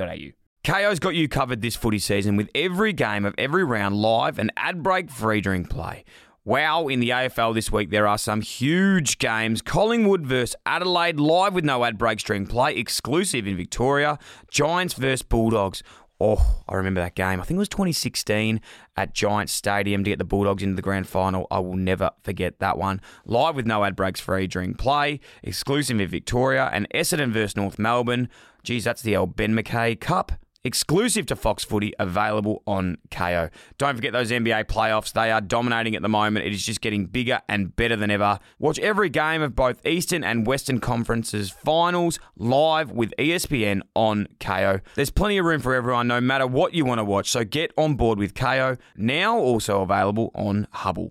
au. Kayo's got you covered this footy season with every game of every round live and ad break free during play. Wow, in the AFL this week, there are some huge games. Collingwood versus Adelaide, live with no ad breaks during play, exclusive in Victoria. Giants versus Bulldogs. Oh, I remember that game. I think it was 2016 at Giants Stadium to get the Bulldogs into the grand final. I will never forget that one. Live with no ad breaks free during play, exclusive in Victoria, and Essendon versus North Melbourne. Geez, that's the old Ben McKay Cup. Exclusive to Fox Footy, available on Kayo. Don't forget those NBA playoffs. They are dominating at the moment. It is just getting bigger and better than ever. Watch every game of both Eastern and Western Conferences finals live with ESPN on Kayo. There's plenty of room for everyone, no matter what you want to watch. So get on board with Kayo, now also available on Hubble.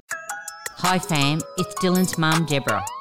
Hi fam, it's Dylan's mum Deborah.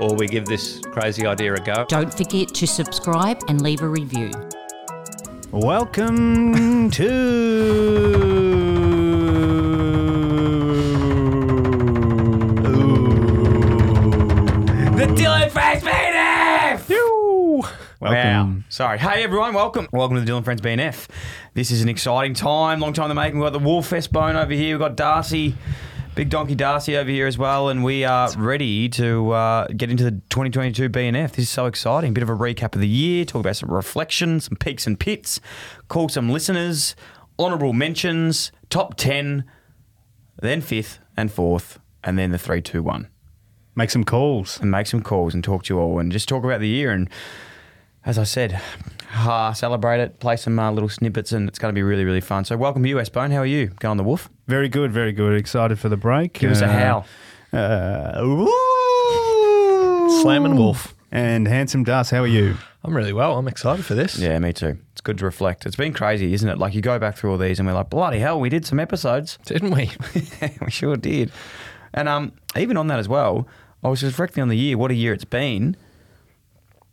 or we give this crazy idea a go. Don't forget to subscribe and leave a review. Welcome to The Dylan Friends BNF! Wow. Welcome. Sorry. Hey, everyone. Welcome. Welcome to the Dylan Friends BNF. This is an exciting time. Long time in the making. We've got the Wolfest Bone over here. We've got Darcy, Big Donkey Darcy over here as well. And we are ready to uh, get into the 2022 BNF. This is so exciting. Bit of a recap of the year, talk about some reflections, some peaks and pits, call some listeners, honourable mentions, top 10, then fifth and fourth, and then the three, two, one Make some calls. and make some calls and talk to you all and just talk about the year. And as I said, uh, celebrate it, play some uh, little snippets, and it's going to be really, really fun. So, welcome to you, S Bone. How are you? Going the wolf? Very good, very good. Excited for the break. Give us a howl. Uh, woo! Slamming Wolf. And handsome Dust, how are you? I'm really well. I'm excited for this. Yeah, me too. It's good to reflect. It's been crazy, isn't it? Like you go back through all these, and we're like, bloody hell, we did some episodes. Didn't we? we sure did. And um, even on that as well, I was just reflecting on the year, what a year it's been.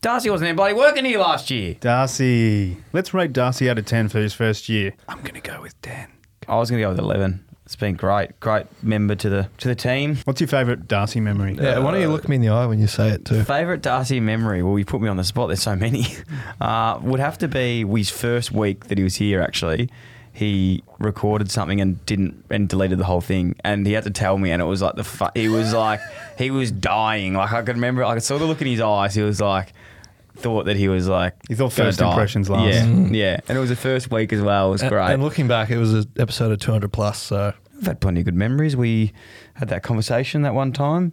Darcy wasn't even bloody working here last year. Darcy. Let's rate Darcy out of 10 for his first year. I'm going to go with 10. I was going to go with eleven. It's been great, great member to the to the team. What's your favourite Darcy memory? Yeah, why don't you look me in the eye when you say it too? Favorite Darcy memory? Well, you put me on the spot. There's so many. Uh, would have to be his first week that he was here. Actually, he recorded something and didn't and deleted the whole thing, and he had to tell me, and it was like the fu- he was like he was dying. Like I could remember, I could saw the look in his eyes. He was like. Thought that he was like He thought gonna first die. impressions last. Yeah, Mm. yeah, and it was the first week as well. It was And, great. and looking back, it was an episode of 200 plus. So We've had plenty of good memories. We had that conversation that one time,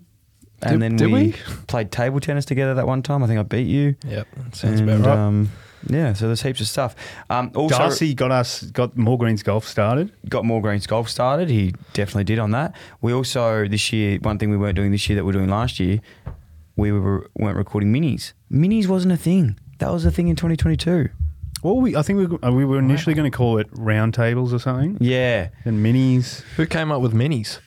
and Did- then did we, we? played table tennis together that one time. I think I beat you. yep, sounds And, about right. Um, yeah, so there's heaps of stuff. Um, also, Darcy got us, got More Greens Golf started. got more Greens Golf started. He definitely did on that. We also this year one thing we weren't doing this year that we are doing last year, we were weren't recording minis. Minis wasn't a thing. That was a thing in 2022. Well, we, I think we, uh, we were initially going to call it round tables or something. Yeah, And minis. Who came up with minis?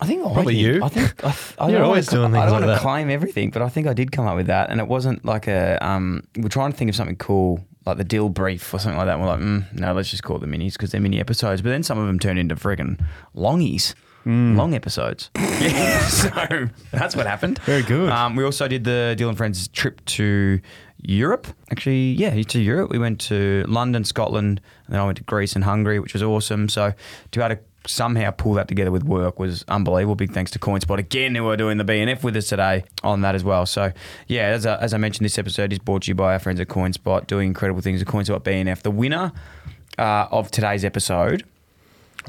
I think I Probably did. you. I think I, th- I You're don't always wanna, doing I things don't like want that. to claim everything, but I think I did come up with that, and it wasn't like a. Um, we're trying to think of something cool, like the deal brief or something like that. And we're like, mm, no, let's just call it the minis because they're mini episodes. But then some of them turned into friggin' longies. Long episodes. yeah, so that's what happened. Very good. Um, we also did the Dylan Friends trip to Europe. Actually, yeah, to Europe. We went to London, Scotland, and then I went to Greece and Hungary, which was awesome. So to be able to somehow pull that together with work was unbelievable. Big thanks to CoinSpot again, who are doing the BNF with us today on that as well. So, yeah, as I, as I mentioned, this episode is brought to you by our friends at CoinSpot, doing incredible things at CoinSpot BNF. The winner uh, of today's episode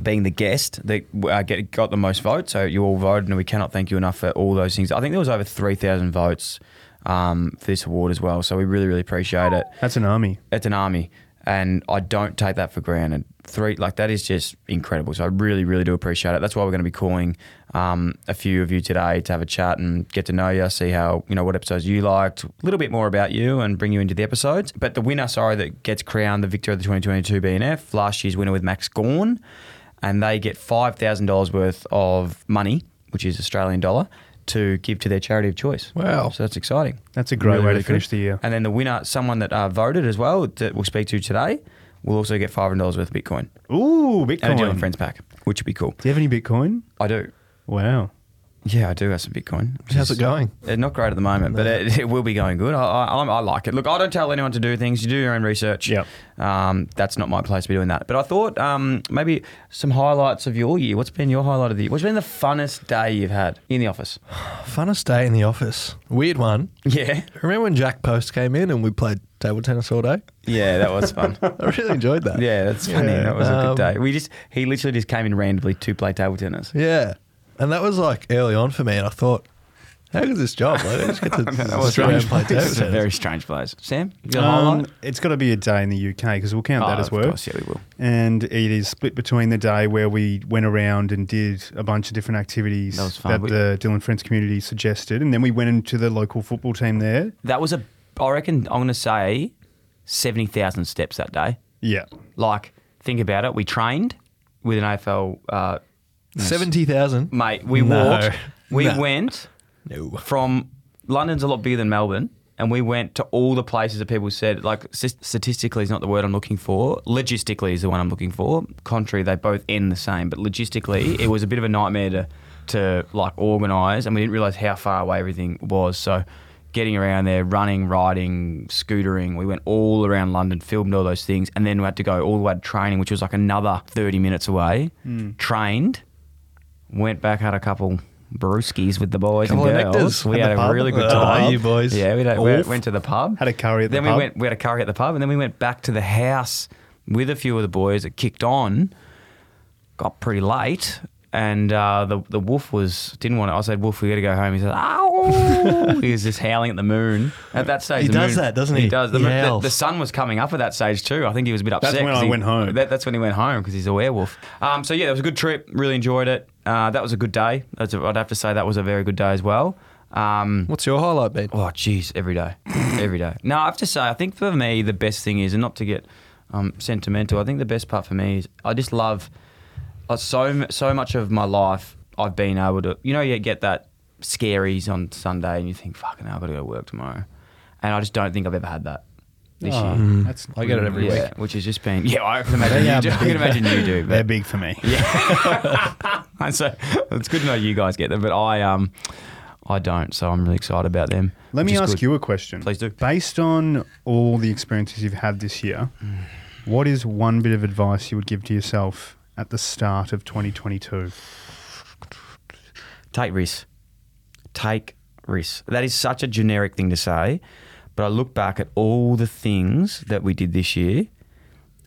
being the guest that uh, get, got the most votes. So you all voted, and we cannot thank you enough for all those things. I think there was over 3,000 votes um, for this award as well. So we really, really appreciate it. That's an army. It's an army, and I don't take that for granted. Three, like that is just incredible. So I really, really do appreciate it. That's why we're going to be calling um, a few of you today to have a chat and get to know you, see how you know what episodes you liked, a little bit more about you, and bring you into the episodes. But the winner, sorry, that gets crowned the victor of the 2022 BNF, last year's winner with Max Gawn, and they get five thousand dollars worth of money, which is Australian dollar. To give to their charity of choice. Wow. So that's exciting. That's a great Really, way really to finish good. the year. And then the winner, someone that uh, voted as well, that we'll speak to today, will also get $500 worth of Bitcoin. Ooh, Bitcoin. And a Bitcoin. Dylan Friends pack, which would be cool. Do you have any Bitcoin? I do. Wow. Yeah, I do have some Bitcoin. How's it going? uh, not great at the moment, but it, it will be going good. I, I, I like it. Look, I don't tell anyone to do things. You do your own research. Yep. Um, that's not my place to be doing that. But I thought um, maybe some highlights of your year. What's been your highlight of the year? What's been the funnest day you've had in the office? Funnest day in the office. Weird one. Yeah. Remember when Jack Post came in and we played table tennis all day? Yeah, that was fun. I really enjoyed that. Yeah, that's funny. That was a Um, good day. We just he literally just came in randomly to play table tennis. Yeah. And that was like early on for me, and I thought, how good is this job? Like, I just get to That was sit around and strange. play table It's a very strange place. Sam, you got a Um, highlight? it's got to be a day in the UK because we'll count that Oh, as of work. course, yeah, we will. And it is split between the day where we went around and did a bunch of different activities That was fun. We- the Dylan Friends community suggested, and then we went into the local football team there. That was a. I reckon I'm going to say seventy thousand steps that day. Yeah, Like, think about it. We trained with an AFL. Uh, 70,000? mate, we No. walked. We No. went No. from London's a lot bigger than Melbourne, and we went to all the places that people said like st- statistically is not the word I'm looking for. Logistically is the one I'm looking for. Contrary, they both end the same, but logistically, it was a bit of a nightmare to to like organise, and we didn't realise how far away everything was. So. Getting around there, running, riding, scootering, we went all around London, filmed all those things, and then we had to go all the way to training, which was like another 30 minutes away. Hmm. Trained, went back, had a couple brewskis with the boys Couple of and girls. nectars We at had the a pub. really good Oh, time. you boys. Yeah, we, had, we Oof. went to the pub. had a curry at the then pub. we went. We had a curry at the pub, and then we went back to the house with a few of the boys. It kicked on. Got pretty late, and uh, the the wolf was didn't want it. I said, "Wolf, we got to go home." He said, "Ow!" he was just howling at the moon. At that stage, He the does moon- that, doesn't he? He does. The, He moon- the, howls. the sun was coming up at that stage too. I think he was a bit upset. That's when 'cause I he- went home. that- that's when he went home because he's a werewolf. Um, so yeah, it was a good trip. Really enjoyed it. Uh, that was a good day. That's a, I'd have to say that was a very good day as well. Um, What's your highlight been? Oh, jeez, every day, every day. No, I have to say, I think for me the best thing is, and not to get um, sentimental, I think the best part for me is I just love uh, so so much of my life. I've been able to, you know, you get that scaries on Sunday, and you think, "Fucking, hell, I've got to go to work tomorrow," and I just don't think I've ever had that this Oh, year. that's I get it every yeah, week. which is just been yeah. I can imagine you do. I can imagine you do. They're big for me. and so it's good to know you guys get them, but I um I don't. So I'm really excited about them. Let me ask good. you a question. Please do. Based on all the experiences you've had this year, what is one bit of advice you would give to yourself at the start of 2022? take risks. Take risks. That is such a generic thing to say, but I look back at all the things that we did this year,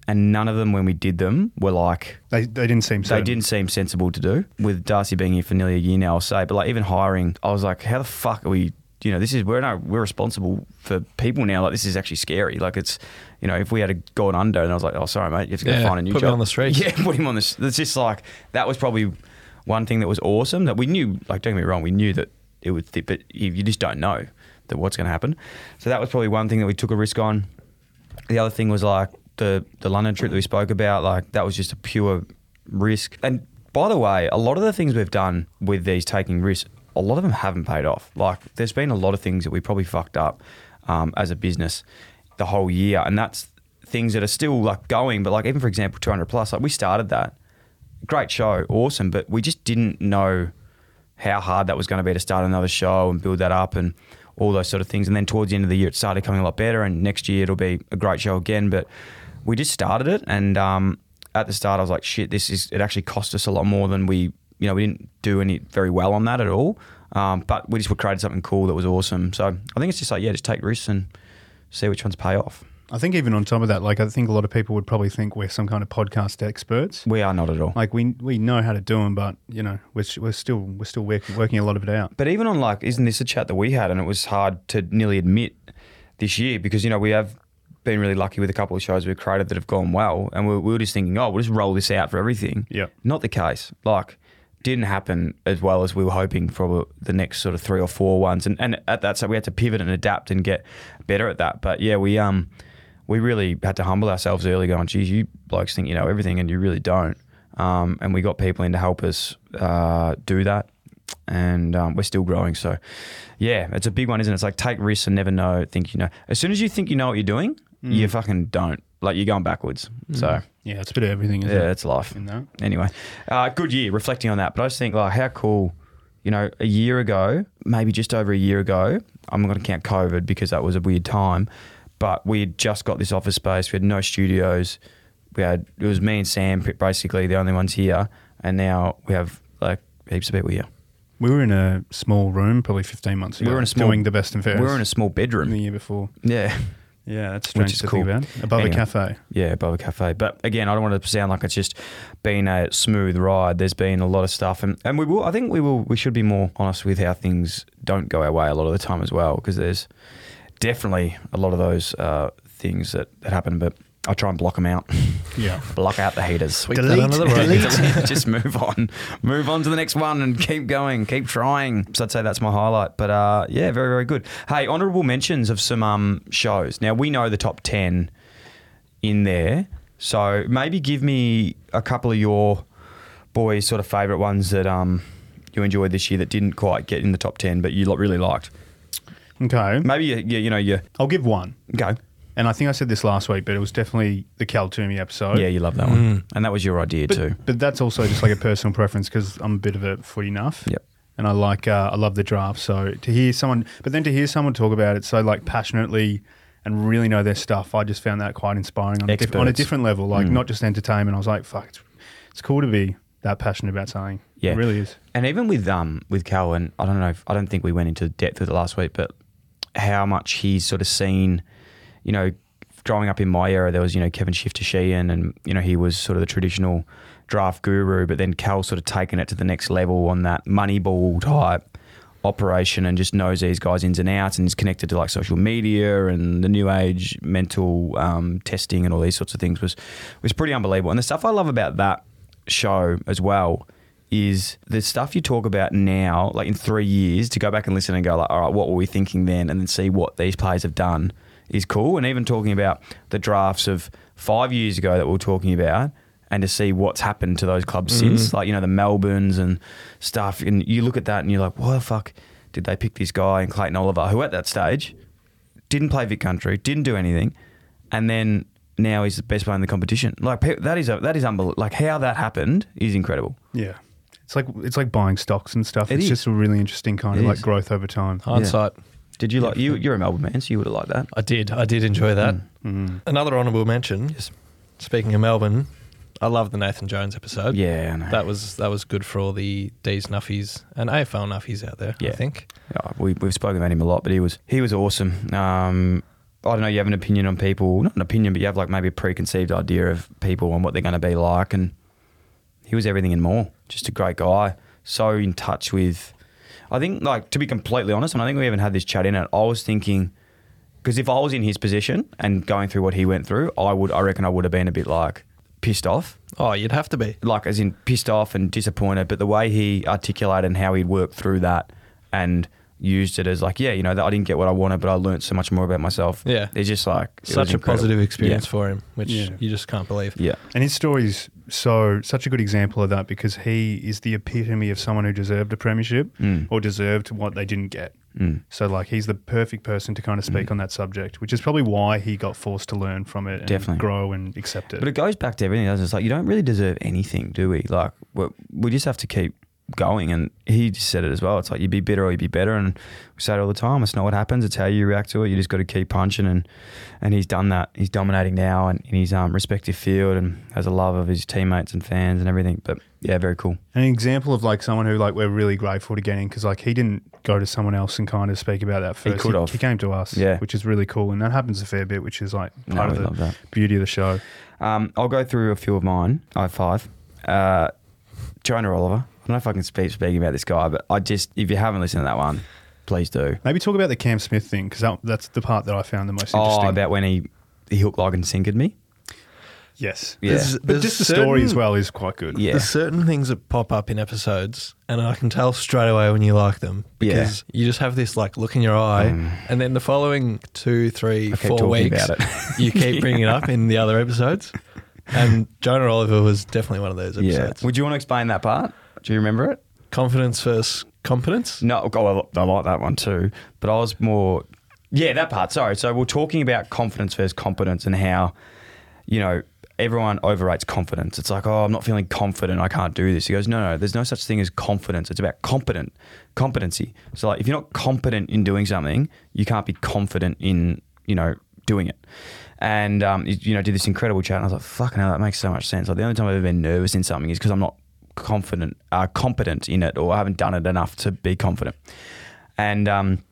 and none of them, when we did them, were like They, they didn't seem they didn't seem sensible to do. With Darcy being here for nearly a year now, I'll say, but like even hiring, I was like, how the fuck are we? You know, this is we're no, we're responsible for people now. Like this is actually scary. Like it's, you know, if we had gone under, and I was like, oh sorry mate, you have to go Yeah, find a new put me job on the street. Yeah, put him on the. It's just like that was probably one thing that was awesome that we knew. Like don't get me wrong, we knew that it would, th- but you, you just don't know that what's going to happen. So that was probably one thing that we took a risk on. The other thing was like the the London trip that we spoke about. Like that was just a pure risk. And by the way, a lot of the things we've done with these taking risks, a lot of them haven't paid off. Like there's been a lot of things that we probably fucked up um, as a business the whole year, and that's things that are still like going. But like even for example, 200 plus, like we started that great show, awesome, but we just didn't know how hard that was going to be to start another show and build that up and all those sort of things. And then towards the end of the year, it started coming a lot better. And next year, it'll be a great show again. But we just started it, and um, at the start, I was like, shit, this is it actually cost us a lot more than we, you know, we didn't do any very well on that at all. Um, but we just created something cool that was awesome. So I think it's just like, yeah, just take risks and see which ones pay off. I think even on top of that, like I think a lot of people would probably think we're some kind of podcast experts. We are not at all. Like we we know how to do them, but you know we're, we're still we're still working working a lot of it out. But even on like, isn't this a chat that we had, and it was hard to nearly admit this year because you know we have been really lucky with a couple of shows we've created that have gone well, and we, we were just thinking, oh, we'll just roll this out for everything. Yeah. Not the case. Like, didn't happen as well as we were hoping for the next sort of three or four ones, and and at that, so we had to pivot and adapt and get better at that. But yeah, we um we really had to humble ourselves early, going, geez, you blokes think you know everything, and you really don't. Um, and we got people in to help us uh, do that and um, we're still growing. So, yeah, it's a big one, isn't it? It's like take risks and never know, think you know. As soon as you think you know what you're doing, you fucking don't. Like you're going backwards. So, Yeah, it's a bit of everything. Isn't yeah, it? it's life. in that. Anyway, uh, good year reflecting on that. But I just think, like, how cool, you know, a year ago, maybe just over a year ago, I'm going to count COVID because that was a weird time, but we had just got this office space. We had no studios. We had, it was me and Sam basically the only ones here. And now we have like heaps of people here. We were in a small room probably 15 months ago. We were in a small- doing the best and fairest. We were in a small bedroom. the year before. Yeah. Yeah, that's Which strange is to cool. think about. Above Anyway. a cafe. Yeah, above a cafe. But again, I don't want to sound like it's just been a smooth ride. There's been a lot of stuff, and, and we will. I think we will. We should be more honest with how things don't go our way a lot of the time as well, because there's definitely a lot of those uh, things that, that happen. But I try and block them out. Yeah. block out the haters. Sweep that the. Delete. just move on. Move on to the next one and keep going. Keep trying. So I'd say that's my highlight. But uh, yeah, very, very good. Hey, honourable mentions of some um, shows. Now, we know the top 10 in there. So maybe give me a couple of your boys' sort of favourite ones that um, you enjoyed this year that didn't quite get in the top 10, but you really liked. Okay. Maybe, you, you, you know, you I'll give one. go. And I think I said this last week, but it was definitely the Cal Twomey episode. Yeah, you love that one. And that was your idea but, too. but that's also just like a personal preference because I'm a bit of a footy nuff. Yep. And I like, uh, I love the draft. So to hear someone, but then to hear someone talk about it so like passionately and really know their stuff, I just found that quite inspiring on, a, diff- on a Experts. different level. Like Mm. not just entertainment. I was like, fuck, it's, it's cool to be that passionate about something. Yeah, It really is. And even with um with Cal, and I don't know, if, I don't think we went into depth with it last week, but how much he's sort of seen, you know, growing up in my era, there was you know Kevin Shifter Sheehan, and you know he was sort of the traditional draft guru, but then Cal sort of taken it to the next level on that Moneyball type operation and just knows these guys ins and outs and is connected to like social media and the new age mental um, testing and all these sorts of things was was pretty unbelievable. And the stuff I love about that show as well is the stuff you talk about now, like in three years, to go back and listen and go like, all right, what were we thinking then, and then see what these players have done is cool. And even talking about the drafts of five years ago that we are talking about, and to see what's happened to those clubs mm-hmm. since, like you know the Melbournes and stuff, and you look at that and you're like, why the fuck did they pick this guy and Clayton Oliver, who at that stage didn't play Vic Country, didn't do anything, and then now he's the best player in the competition. Like that is a, that is unbelievable. Like how that happened is incredible. Yeah. It's like it's like buying stocks and stuff. It it's is. just a really interesting kind It of like is. growth over time. Hindsight. Did you like you? You're a Melbourne man, so you would have liked that. I did. I did enjoy that. Mm. Another honourable mention. Yes. Speaking of Melbourne, I love the Nathan Jones episode. Yeah, I know. That was that was good for all the D's nuffies and AFL nuffies out there. Yeah. I think. Yeah, we, we've spoken about him a lot, but he was he was awesome. Um, I don't know. You have an opinion on people, not an opinion, but you have like maybe a preconceived idea of people and what they're going to be like, and he was everything and more. Just a great guy, so in touch with. I think, like to be completely honest, and I think we haven't had this chat in it. I was thinking because if I was in his position and going through what he went through, I would. I reckon I would have been a bit like pissed off Oh, you'd have to be. like as in pissed off and disappointed, but the way he articulated and how he'd worked through that and used it as like, yeah, you know, that I didn't get what I wanted, but I learned so much more about myself. Yeah. it's just like it Such a incredible. positive experience Yeah. for him, which Yeah. you just can't believe. Yeah, And his story's so such a good example of that because he is the epitome of someone who deserved a premiership Mm. or deserved what they didn't get. Mm. So like he's the perfect person to kind of speak on that subject, which is probably why he got forced to learn from it and Definitely. grow and accept it. but it goes back to everything. Doesn't it? It's like you don't really deserve anything, do we? Like we we just have to keep going. And he just said it as well. It's like you'd be bitter or you'd be better. And we say it all the time. It's not what happens. It's how you react to it. You just got to keep punching. And and he's done that. He's dominating now and in his um, respective field and has a love of his teammates and fans and everything. But yeah, very cool. An example of like someone who like we're really grateful to get in because like he didn't go to someone else and kind of speak about that first. He could have. He, came to us, Yeah. which is really cool, and that happens a fair bit, which is like part we of the beauty of the show. Um, I'll go through a few of mine. I have five. Uh, Jonah Oliver. I don't know if I can speak speaking about this guy, but I just if you haven't listened to that one, please do. Maybe talk about the Cam Smith thing because that, that's the part that I found the most interesting. Oh, about when he he hooked like and sinkered me. yes, Yeah. There's- but there's just the story as well is quite good. Yeah. There's certain things that pop up in episodes, and I can tell straight away when you like them Yeah. because you just have this like look in your eye, mm. and then the following two, three, I four weeks, about it. you keep bringing it up in the other episodes. And Jonah Oliver was definitely one of those Yeah. episodes. Would you want to explain that part? Do you remember it? Confidence versus competence. No, oh, I like that one too. But I was more, yeah, that part. Sorry. So we're talking about confidence versus competence and how, you know, everyone overrates confidence. It's like, oh, I'm not feeling confident. I can't do this. He goes, no, no, there's no such thing as confidence. It's about competent competency. So like, if you're not competent in doing something, you can't be confident in, you know, doing it. And um, you you know, did this incredible chat, and I was like, "Fucking hell, that makes so much sense." Like the only time I've ever been nervous in something is because I'm not confident, uh, competent in it, or I haven't done it enough to be confident. And um,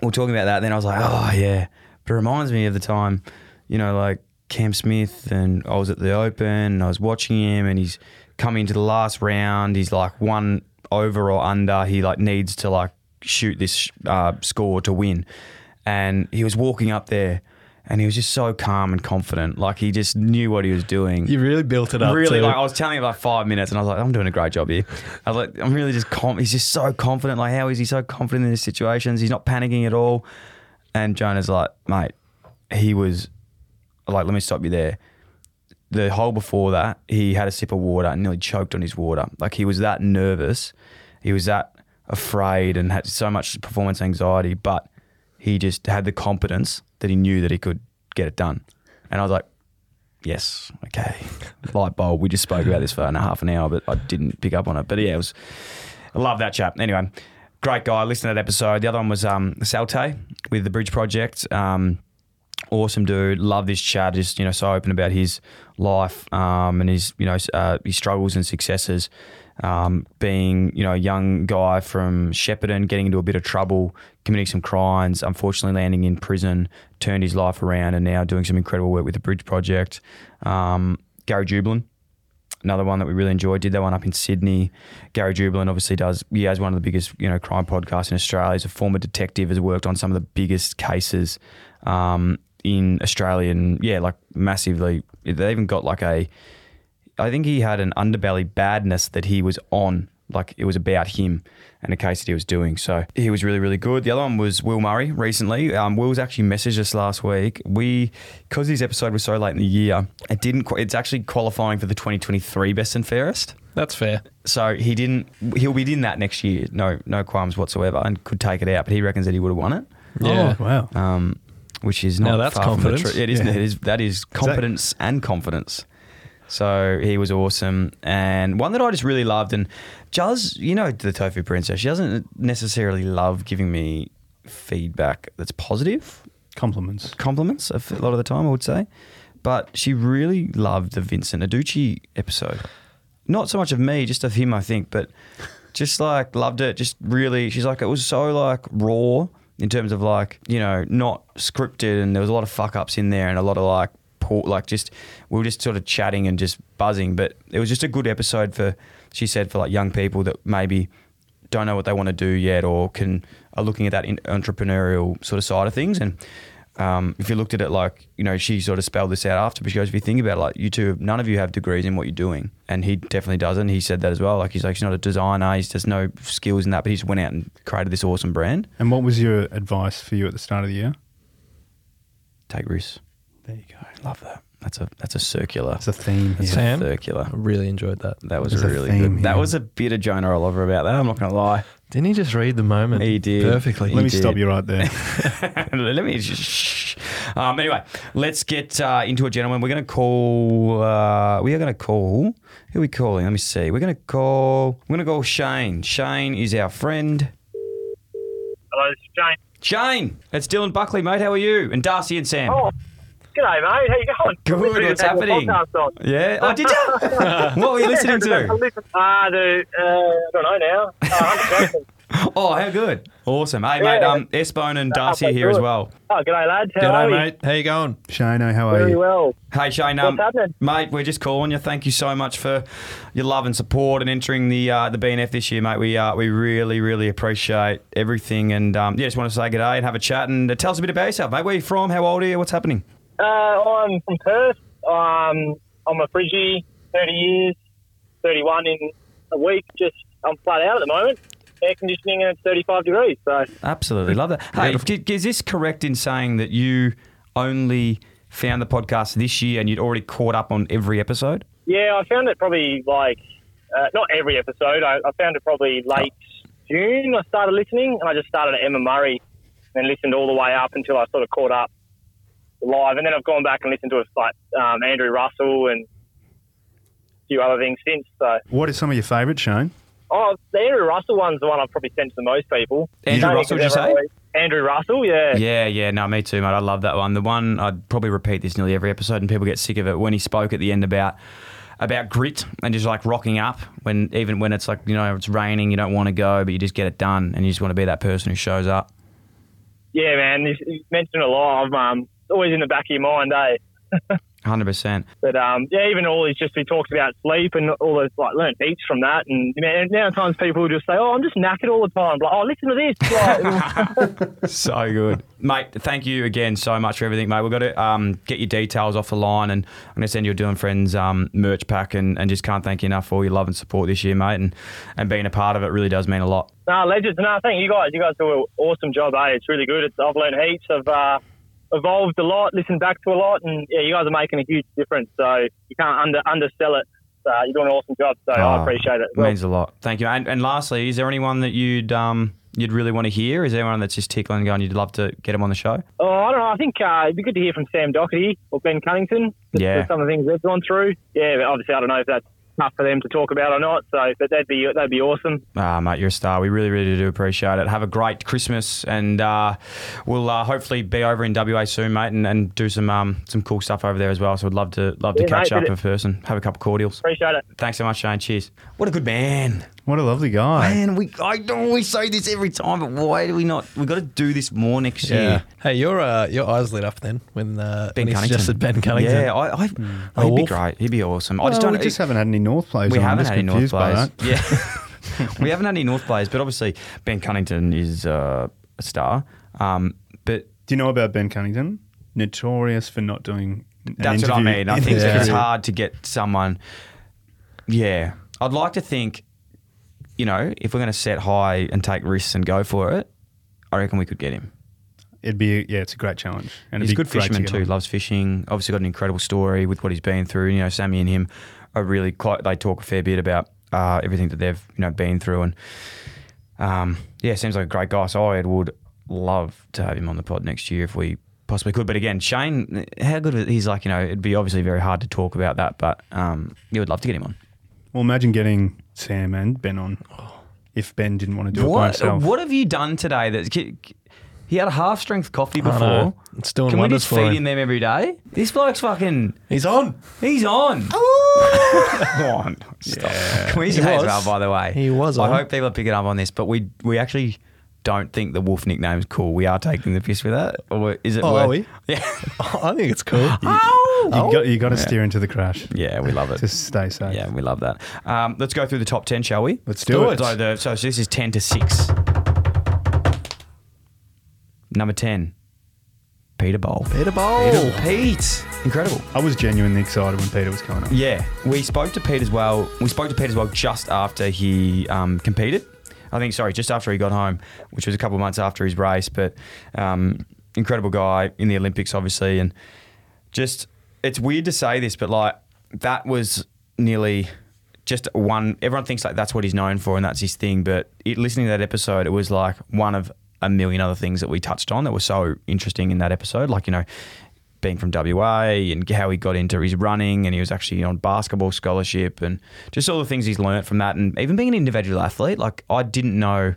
we we're talking about that. Then I was like, oh yeah, but it reminds me of the time, you know, like Cam Smith, and I was at the Open, and I was watching him, and he's coming to the last round. He's like one over or under. He like needs to like shoot this uh, score to win, and he was walking up there. And he was just so calm and confident, like he just knew what he was doing. You really built it up. Really, to- like I was telling him like five minutes, and I was like, I'm doing a great job here. I was like, I'm really just com- he's just so confident. Like, how is he so confident in his situations? He's not panicking at all. And Jonah's like, mate, he was like, let me stop you there. The hole before that, he had a sip of water and nearly choked on his water. Like he was that nervous, he was that afraid, and had so much performance anxiety. But he just had the competence that he knew that he could get it done. And I was like, yes, okay, light bulb. We just spoke about this for an half an hour, but I didn't pick up on it. But yeah, it was. I love that chap. Anyway, great guy. Listen to that episode. The other one was um, Salte with the Bridge Project. Um, awesome dude. Love this chat. Just you know, so open about his life um, and his you know uh, his struggles and successes. Um, being you know a young guy from Shepparton, getting into a bit of trouble, committing some crimes, unfortunately landing in prison, turned his life around, and now doing some incredible work with the Bridge Project. Um, Gary Jubelin, another one that we really enjoyed. Did that one up in Sydney. Gary Jubelin obviously does. He has one of the biggest you know crime podcasts in Australia. He's a former detective. Has worked on some of the biggest cases um, in Australia, and yeah, like massively. They even got like a. I think he had an underbelly badness that he was on. Like it was about him and a case that he was doing. So he was really, really good. The other one was Will Murray recently. Um, Will's actually messaged us last week. We, because this episode was so late in the year, it didn't. qu- It's actually qualifying for the 2023 Best and Fairest. That's fair. So he didn't. He'll be in that next year. No, no qualms whatsoever, and could take it out. But he reckons that he would have won it. Yeah. Oh, wow. Um, which is not Now that's far from the confidence. truth. It is. Yeah. It is. That is competence and confidence. So he was awesome, and one that I just really loved. And Juz, you know, the tofu princess, she doesn't necessarily love giving me feedback that's positive, Compliments. compliments a lot of the time, I would say. But she really loved the Vincent Aducci episode. Not so much of me, just of him, I think, but just like loved it. Just really, she's like, it was so like raw in terms of like, you know, not scripted and there was a lot of fuck ups in there and a lot of like, poor, like just, we were just sort of chatting and just buzzing. But it was just a good episode for, she said, for like young people that maybe don't know what they want to do yet or can are looking at that entrepreneurial sort of side of things and um, if you looked at it like you know she sort of spelled this out after but she goes if you think about it like you two none of you have degrees in what you're doing and he definitely doesn't he said that as well like he's like he's not a designer he's just no skills in that but he just went out and created this awesome brand And what was your advice for you at the start of the year? take risks There you go. love that That's a that's a circular. It's a theme here. Sam? circular. I really enjoyed that. That was There's really theme good. That was a bit of Jonah Oliver about that. I'm not going to lie. Didn't he just read the moment? He did. perfectly. Let me did. stop you right there. Let me just. Shh. Um, anyway, let's get uh, into it, gentlemen. We're going to call. Uh, we are going to call. Who are we calling? Let me see. We're going to call. We're going to call Shane. Shane is our friend. Hello, this is Jane. Shane, it's Dylan Buckley, mate. How are you? And Darcy and Sam. Oh, g'day, mate. How you going? Good, what's happening? Yeah. Oh, did you? what were you listening to? Uh, the, uh, I don't know now. Uh, Oh, how good. Awesome. Hey, Yeah. mate, um, Espone and Darcy are here as well. Oh, g'day, lads. How are G'day, you? mate. How you going? Shano, how are Very you? well. Hey Shane, um, What's happening? mate, we're just calling you. Thank you so much for your love and support and entering the uh, the BNF this year, mate. We uh, we really really appreciate everything, and um, yeah, just want to say good day and have a chat and uh, tell us a bit about yourself, mate. Where are you from? How old are you? What's happening? Uh, I'm from Perth. Um, I'm a Friggy, 30 years, 31 in a week. Just, I'm flat out at the moment. Air conditioning and it's 35 degrees. So, Absolutely love that. Hey, d- is this correct in saying that you only found the podcast this year and you'd already caught up on every episode? yeah, I found it probably like, uh, not every episode. I, I found it probably late June. I started listening and I just started at Emma Murray and listened all the way up until I sort of caught up live. And then I've gone back and listened to it like um, Andrew Russell and a few other things since. So, What are some of your favourites, Shane? oh, the Andrew Russell one's the one I've probably sent to the most people. Andrew Don't Russell, did you say? ever- Andrew Russell, yeah. Yeah, yeah, no, me too, mate. I love that one. The one I'd probably repeat this nearly every episode, and people get sick of it. When he spoke at the end about about grit and just like rocking up when even when it's like you know it's raining, you don't want to go, but you just get it done, and you just want to be that person who shows up. Yeah, man. You, you mentioned a lot. I'm um, always in the back of your mind, eh? Hundred percent. But um, yeah, even all he's just he talked about sleep and all those like learn heaps from that. And you know, now times people will just say, "Oh, I'm just knackered all the time." Like, oh, listen to this. So good, mate. Thank you again so much for everything, mate. We've got to um, get your details off the line, and I'm going to send you a Dylan Friends um, merch pack, and, and just can't thank you enough for all your love and support this year, mate, and and being a part of it really does mean a lot. no, legends. No, thank you guys. You guys do an awesome job, eh? It's really good. It's, I've learned heaps. I've uh, evolved a lot, listened back to a lot, and yeah, you guys are making a huge difference. So you can't under undersell it. Uh, you're doing an awesome job. So I Oh, appreciate it. It means a lot. Thank you. And, and lastly, is there anyone that you'd um you'd really want to hear? Is there anyone that's just tickling going you'd love to get him on the show? Oh, I don't know. I think uh, it'd be good to hear from Sam Doherty or Ben Cunnington. Yeah. some of the things they've gone through. Yeah, obviously I don't know if that's enough for them to talk about or not. So, but that'd be that'd be awesome. Ah, mate, you're a star. We really, really do appreciate it. Have a great Christmas, and uh, we'll uh, hopefully be over in WA soon, mate, and, and do some um, some cool stuff over there as well. So we'd love to love to catch mate, up in person, have a couple of cordials. Appreciate it. Thanks so much, Shane. Cheers. What a good man. What a lovely guy. Man, we I know we say this every time, but why do we not? We got to do this more next year. Hey, your uh, your eyes lit up then when uh, Ben when he Cunnington. suggested Ben Cunnington. Yeah, I, I, oh, he'd be wolf. great. He'd be awesome. I Well, just don't. we just haven't had any North players. we on. I'm haven't just had any North confused by players. that. Yeah, we haven't had any North players, but obviously Ben Cunnington is uh, a star. Um, but Do you know about Ben Cunnington? Notorious for not doing. an that's what I interview mean. I in think his it's career. hard to get someone. Yeah, I'd like to think, you know, if we're going to set high and take risks and go for it, I reckon we could get him. It'd be yeah, it's a great challenge. And he's a good great to fisherman too. Loves fishing. Obviously got an incredible story with what he's been through. You know, Sammy and him are really quite. They talk a fair bit about uh, everything that they've you know been through, and um, yeah, seems like a great guy. So I would love to have him on the pod next year if we possibly could. But again, Shane, how good he's like. You know, it'd be obviously very hard to talk about that, but um, you would love to get him on. Well, imagine getting Sam and Ben on. If Ben didn't want to do it by What himself. what have you done today? That he had a half strength coffee I know. before. It's doing Can we wonders just for feed him. him them every day? This bloke's fucking. He's on. He's on. Come on. Stop. Can we He say as was. well, by the way? He was I on. hope people are picking up on this, but we we actually don't think the Wolf nickname is cool. We are taking the piss with that. Or is it Oh, worth- are we? Yeah. I think it's cool. You got you got to Yeah. steer into the crash. Yeah, we love it. Just stay safe. Yeah, we love that. Um, let's go through the top 10, shall we? Let's do it. So, the, so this is 10 to 6. Number 10, Peter Bol. Peter Bol. Peter Pete. Incredible. I was genuinely excited when Peter was coming up. Yeah, we spoke to Pete as well. We spoke to Pete as well just after he um, competed. I think, sorry, just after he got home, which was a couple of months after his race. But um, incredible guy in the Olympics, obviously, and just it's weird to say this, but like that was nearly just one. Everyone thinks like that's what he's known for and that's his thing. But it, listening to that episode, it was like one of a million other things that we touched on that were so interesting in that episode. Like you know, being from WA and how he got into his running and he was actually on basketball scholarship and just all the things he's learnt from that and even being an individual athlete. Like I didn't know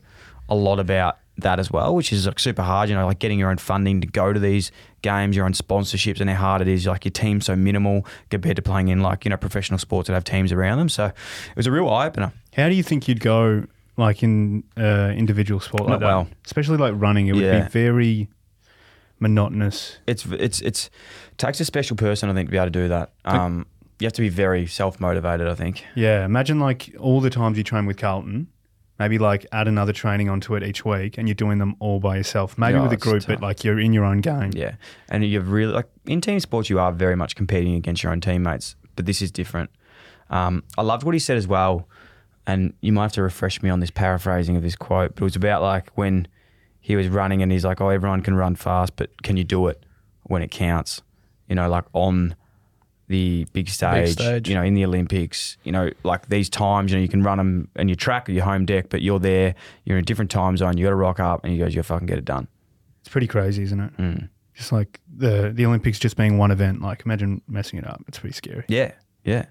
a lot about that as well, which is like super hard. You know, like getting your own funding to go to these games, your own sponsorships, and how hard it is. Like your team's so minimal compared to playing in like you know professional sports that have teams around them. So it was a real eye opener. How do you think you'd go like in uh, individual sport like Not that? well. Especially like running, it would Yeah. be very monotonous. It's it's it's takes a special person, I think, to be able to do that. Um, you have to be very self motivated. I think. Yeah, imagine like all the times you train with Carlton. Maybe like add another training onto it each week, and you're doing them all by yourself. Maybe Yeah, with a it's group, but tough. like you're in your own game. Yeah, and you've really like in team sports, you are very much competing against your own teammates, but this is different. Um, I loved what he said as well, and you might have to refresh me on this paraphrasing of this quote, but it was about like when he was running and he's like, "Oh, everyone can run fast, but can you do it when it counts?" You know, like on the big stage, stage. you know, in the Olympics, you know, like these times, you know, you can run them and your track or your home deck, but you're there, you're in a different time zone, you got to rock up, and he goes, "You fucking get it done." It's pretty crazy, isn't it? Mm. Just like the the Olympics just being one event. Like imagine messing it up. It's pretty scary. Yeah, yeah.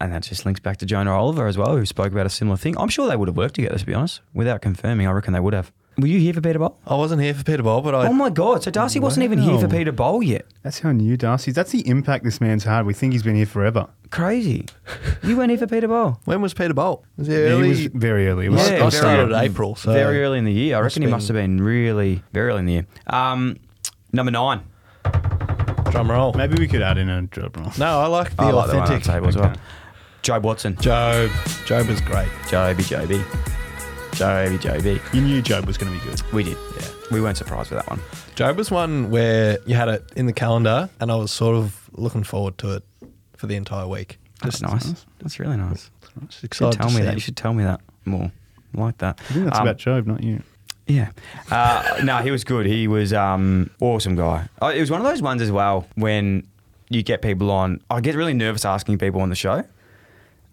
And that just links back to Jonah Oliver as well, who spoke about a similar thing. I'm sure they would have worked together, to be honest. Without confirming, I reckon they would have. Were you here for Peter Bol? I wasn't here for Peter Bol, but I. oh my God. So Darcy wasn't even here for Wow. Peter Bol yet. That's how new Darcy's. That's the impact this man's had. We think he's been here forever. Crazy. You weren't here for Peter Bol. when was Peter Bol? Was it He early? was very early. It was- I very started early. April, so very early in the year. I must reckon he been- must have been really, very early in the year. Um, number nine. drum roll. Maybe we could add in a drum roll. No, I like the I like the one on the authentic. table as well. Okay. Jobe Watson. Jobe. Jobe was great. Joby, Joby. Joby, Joby. You knew Jobe was going to be good. We did, yeah. We weren't surprised with that one. Jobe was one where you had it in the calendar, and I was sort of looking forward to it for the entire week. That's nice. That's really nice. Just You should tell me that. You should tell me that more. I like that. I think that's Um, about Jobe, not you. Yeah. Uh, no, he was good. He was um awesome guy. Uh, it was one of those ones as well when you get people on. I get really nervous asking people on the show.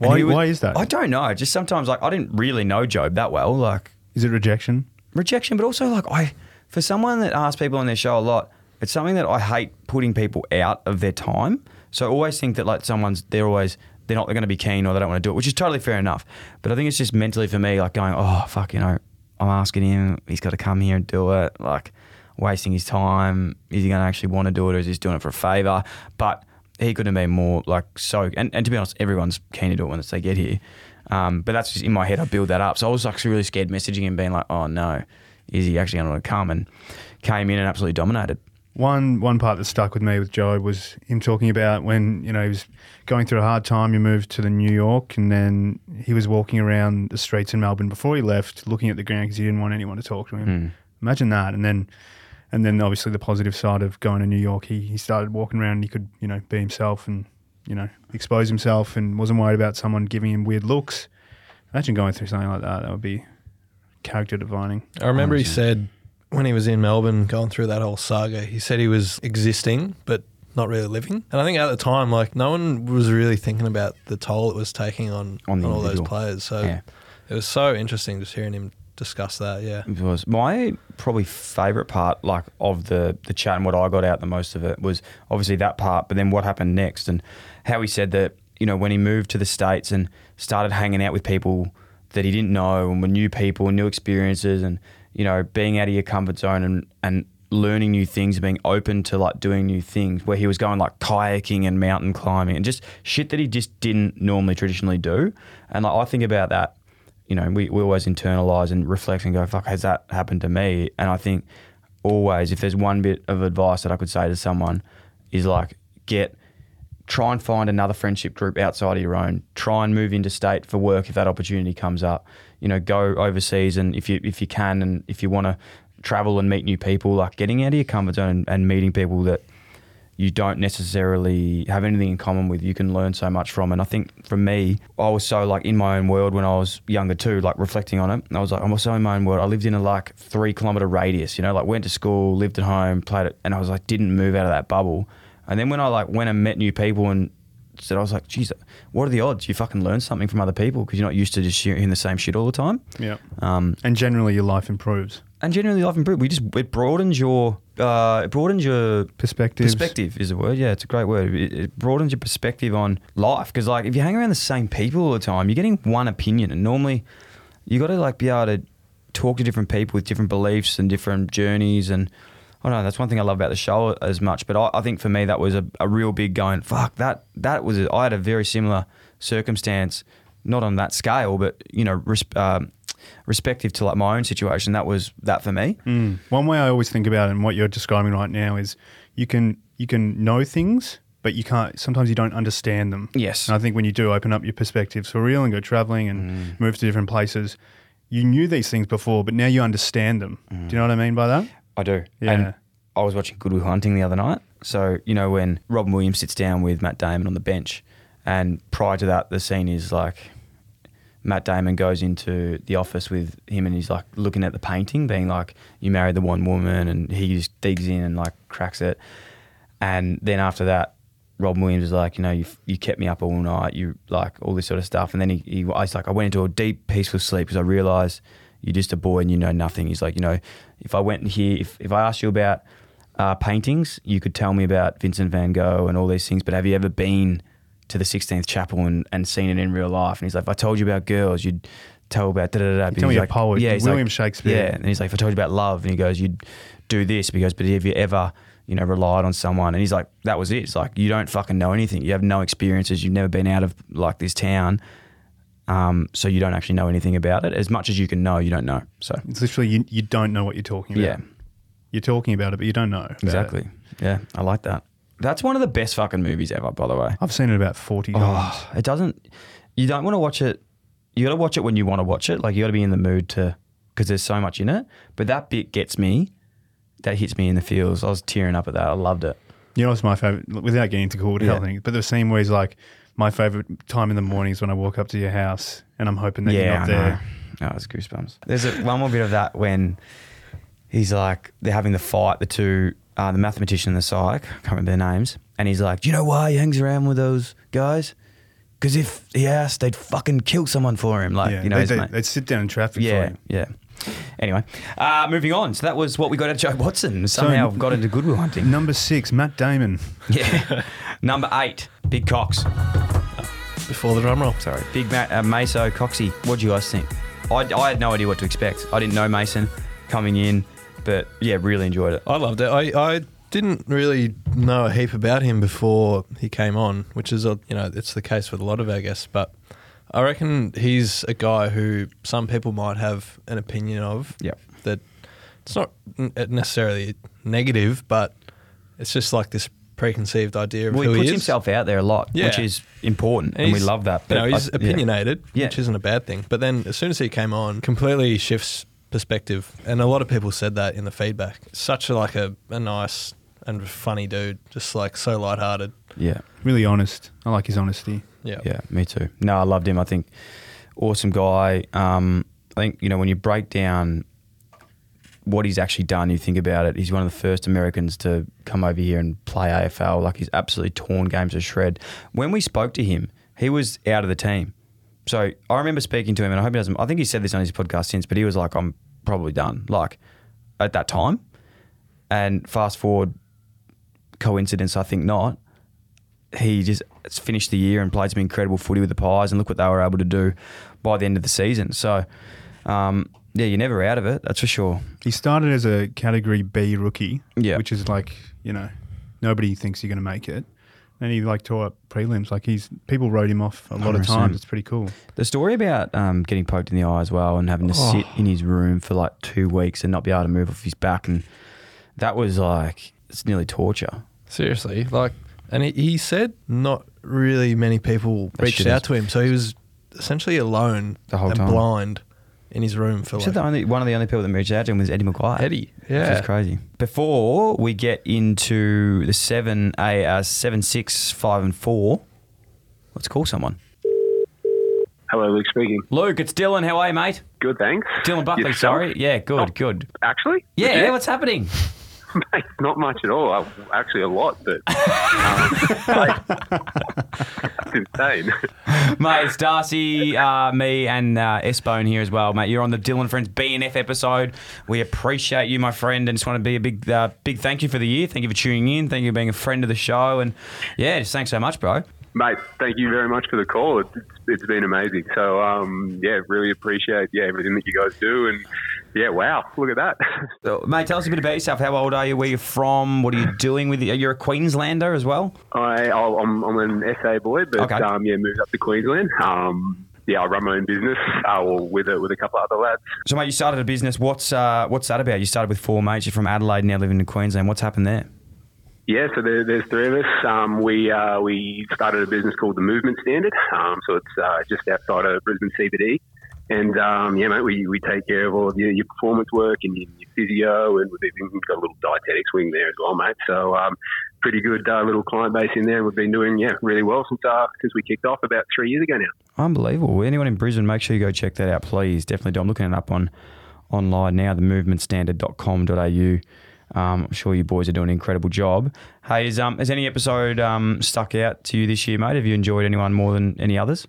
Why- was- why is that? I don't know. Just sometimes like I didn't really know Jobe that well. Like Is it rejection? rejection, but also like I for someone that asks people on their show a lot, it's something that I hate putting people out of their time. So I always think that like someone's they're always they're not going to be keen or they don't want to do it, which is totally fair enough. But I think it's just mentally for me like going, oh fuck, you know, I'm asking him, he's got to come here and do it, like wasting his time. Is he going to actually want to do it, or is he just doing it for a favor? But he could have been more like so. And, and to be honest, everyone's keen to do it once they get here. Um, but that's just in my head. I build that up. So I was like really scared messaging him, being like, "Oh no, is he actually going to come?" And came in and absolutely dominated. One one part that stuck with me with Joe was him talking about when you know he was going through a hard time. He moved to the New York, and then he was walking around the streets in Melbourne before he left, looking at the ground because he didn't want anyone to talk to him. Mm. Imagine that, and then and then obviously the positive side of going to New York, he he started walking around. and He could you know be himself and you know expose himself, and wasn't worried about someone giving him weird looks. Imagine going through something like that. That would be character defining. I remember he said when he was in Melbourne going through that whole saga, he said he was existing but not really living. And I think at the time, like no one was really thinking about the toll it was taking on, On the all those players. So Yeah. it was so interesting just hearing him discuss that. Yeah. It was my probably favourite part, like of the the chat and what I got out the most of it was obviously that part, but then what happened next and how he said that you know when he moved to the states and started hanging out with people that he didn't know and were new people and new experiences and you know being out of your comfort zone and and learning new things being open to like doing new things where he was going like kayaking and mountain climbing and just shit that he just didn't normally traditionally do and like I think about that you know, we, we always internalize and reflect and go, fuck, has that happened to me? And I think always, if there's one bit of advice that I could say to someone, is like, get, try and find another friendship group outside of your own. Try and move into state for work if that opportunity comes up. You know, go overseas and if you if you can and if you want to travel and meet new people, like getting out of your comfort zone and, and meeting people that you don't necessarily have anything in common with, you can learn so much from. And I think for me, I was so like in my own world when I was younger too, like reflecting on it. I was like, I'm so in my own world. I lived in a like three kilometer radius, you know, like went to school, lived at home, played it, and I was like, didn't move out of that bubble. And then when I like went and met new people and said, I was like, geez, what are the odds? You fucking learn something from other people because you're not used to just hearing the same shit all the time. Yeah. Um, and generally, your life improves. and generally life improves. We just it broadens your uh, it broadens your Perspective. perspective is a word. Yeah, it's a great word. It, it broadens your perspective on life because like if you hang around the same people all the time, you're getting one opinion, and normally you got to like be able to talk to different people with different beliefs and different journeys and. I don't know. That's one thing I love about the show as much. But I, I think for me that was a, a real big going. Fuck that. That was. I had a very similar circumstance, not on that scale, but you know, res, um, respective to like my own situation. That was that for me. Mm. One way I always think about it, and what you're describing right now, is you can you can know things, but you can't. Sometimes you don't understand them. Yes. And I think when you do open up your perspectives for real and go traveling and Mm. move to different places, you knew these things before, but now you understand them. Do you know what I mean by that? I do. Yeah. And I was watching Good Will Hunting the other night. So, you know, when Robin Williams sits down with Matt Damon on the bench, and prior to that, the scene is like Matt Damon goes into the office with him and he's like looking at the painting, being like, You married the one woman, and he just digs in and like cracks it. And then after that, Robin Williams is like, you know, you, you kept me up all night, you like all this sort of stuff. And then he, he I was like, I went into a deep, peaceful sleep because I realized you're just a boy and you know nothing. He's like, you know, if I went here, if, if I asked you about uh, paintings, you could tell me about Vincent van Gogh and all these things, but have you ever been to the Sistine Chapel and, and seen it in real life? And he's like, if I told you about girls, you'd tell about da da da. Tell me He's a like, poet, he's William like- Shakespeare. Yeah, and he's like, if I told you about love, and he goes, you'd do this because, but have you ever, you know, relied on someone? And he's like, that was it. It's like you don't fucking know anything. You have no experiences. You've never been out of like this town, um, so you don't actually know anything about it. As much as you can know, you don't know. So It's literally you, you don't know what you're talking about. Yeah. You're talking about it, but you don't know. exactly, it. yeah, I like that. That's one of the best fucking movies ever, by the way. I've seen it about 40 times. Oh, it doesn't. You don't want to watch it. You got to watch it when you want to watch it. Like you got to be in the mood to, because there's so much in it. But that bit gets me. That hits me in the feels. I was tearing up at that. I loved it. You know what's my favorite, without getting into cool Yeah. things, but the scene where he's like, my favorite time in the morning is when I walk up to your house and I'm hoping that you're yeah, not I there. know. Oh, it's goosebumps. There's a, one more bit of that when he's like, they're having the fight, the two, uh, the mathematician and the psych, I can't remember their names. And he's like, Do you know why he hangs around with those guys? Because if he asked, they'd fucking kill someone for him. Like, yeah, you know, they, his they, mate- would sit down in traffic for yeah, him. yeah. Anyway, uh, moving on. So that was what we got at Jobe Watson. Somehow So- got into Good Will hunting. Number six, Matt Damon. Yeah. Number eight, Big Cox. Before the drum roll. Sorry. Big Ma- uh, Maso Coxie. What do you guys think? I, I had no idea what to expect. I didn't know Mason coming in, but yeah, really enjoyed it. I loved it. I, I didn't really know a heap about him before he came on, which is a you know it's the case with a lot of our guests. But I reckon he's a guy who some people might have an opinion of. Yep. That it's not necessarily negative, but it's just like this preconceived idea of Well, who he puts he is. himself out there a lot, Yeah. which is important, and, we love that. You know, he's I- opinionated, Yeah. which isn't a bad thing. But then as soon as he came on, completely shifts perspective. And a lot of people said that in the feedback. Such a, like a, a nice and funny dude, just like so lighthearted. Yeah. Really honest. I like his honesty. Yeah. Yeah, me too. No, I loved him. I think awesome guy. Um, I think you know when you break down what he's actually done, you think about it. He's one of the first Americans to come over here and play AFL. Like he's absolutely torn games to shred. When we spoke to him, he was out of the team. So I remember speaking to him, and I hope he doesn't. I think he said this on his podcast since, but he was like, "I'm probably done." Like at that time, and fast forward, coincidence? I think not he just finished the year and played some incredible footy with the Pies, and look what they were able to do by the end of the season. So, um, yeah, you're never out of it, that's for sure. He started as a category B rookie, Yeah. which is like, you know, nobody thinks you're going to make it. And he like tore up prelims. Like he's people wrote him off a lot of 100%. times. It's pretty cool. The story about um, getting poked in the eye as well and having to Oh. sit in his room for like two weeks and not be able to move off his back, and that was like it's nearly torture. Seriously, like, and he, he said not really many people That reached out to him, so he was essentially alone The whole and time. blind in his room for like the only one of the only people that reached out to him was Eddie McGuire. Eddie. Which Yeah, is crazy. Before we get into the seven a uh, seven six five and four, let's call someone. Hello, Luke speaking. Luke, it's Dylan. How are you, mate? Good, thanks. Dylan Buckley, Yourself? sorry. Yeah, good, Oh. good. Actually? Yeah, Legit? what's happening? Mate, not much at all. Uh, Actually, a lot, but um, that's insane. mate, it's Darcy, uh, me, and uh, S-Bone here as well, mate. You're on the Dylan Friends BNF episode. We appreciate you, my friend, and just want to be a big, uh, big thank you for the year. Thank you for tuning in. Thank you for being a friend of the show, and yeah, just thanks so much, bro. Mate, thank you very much for the call. It's, it's been amazing. So, um, yeah, really appreciate yeah everything that you guys do, and yeah, wow, look at that. So, mate, tell us a bit about yourself. How old are you? Where you're you from? What are you doing with? You're you a Queenslander as well. I, I'm, I'm an SA boy, but Okay. um, yeah, moved up to Queensland. Um, yeah, I run my own business, uh, or with a, with a couple of other lads. So, mate, you started a business. What's uh, what's that about? You started with four mates. You're from Adelaide, now living in Queensland. What's happened there? Yeah, so there, there's three of us. Um, we uh, we started a business called the Movement Standard. Um, so it's uh, just outside of Brisbane CBD. And um, yeah, mate, we, we take care of all of your, your performance work and your, your physio, and we've even got a little dietetics wing there as well, mate. So um, pretty good uh, little client base in there. We've been doing yeah really well since uh, since we kicked off about three years ago now. Unbelievable. Anyone in Brisbane, make sure you go check that out, please. Definitely do. I'm looking it up on online now, themovementstandard.com.au. Um, I'm sure you boys are doing an incredible job. Hey, is, um, has any episode um, stuck out to you this year, mate? Have you enjoyed anyone more than any others?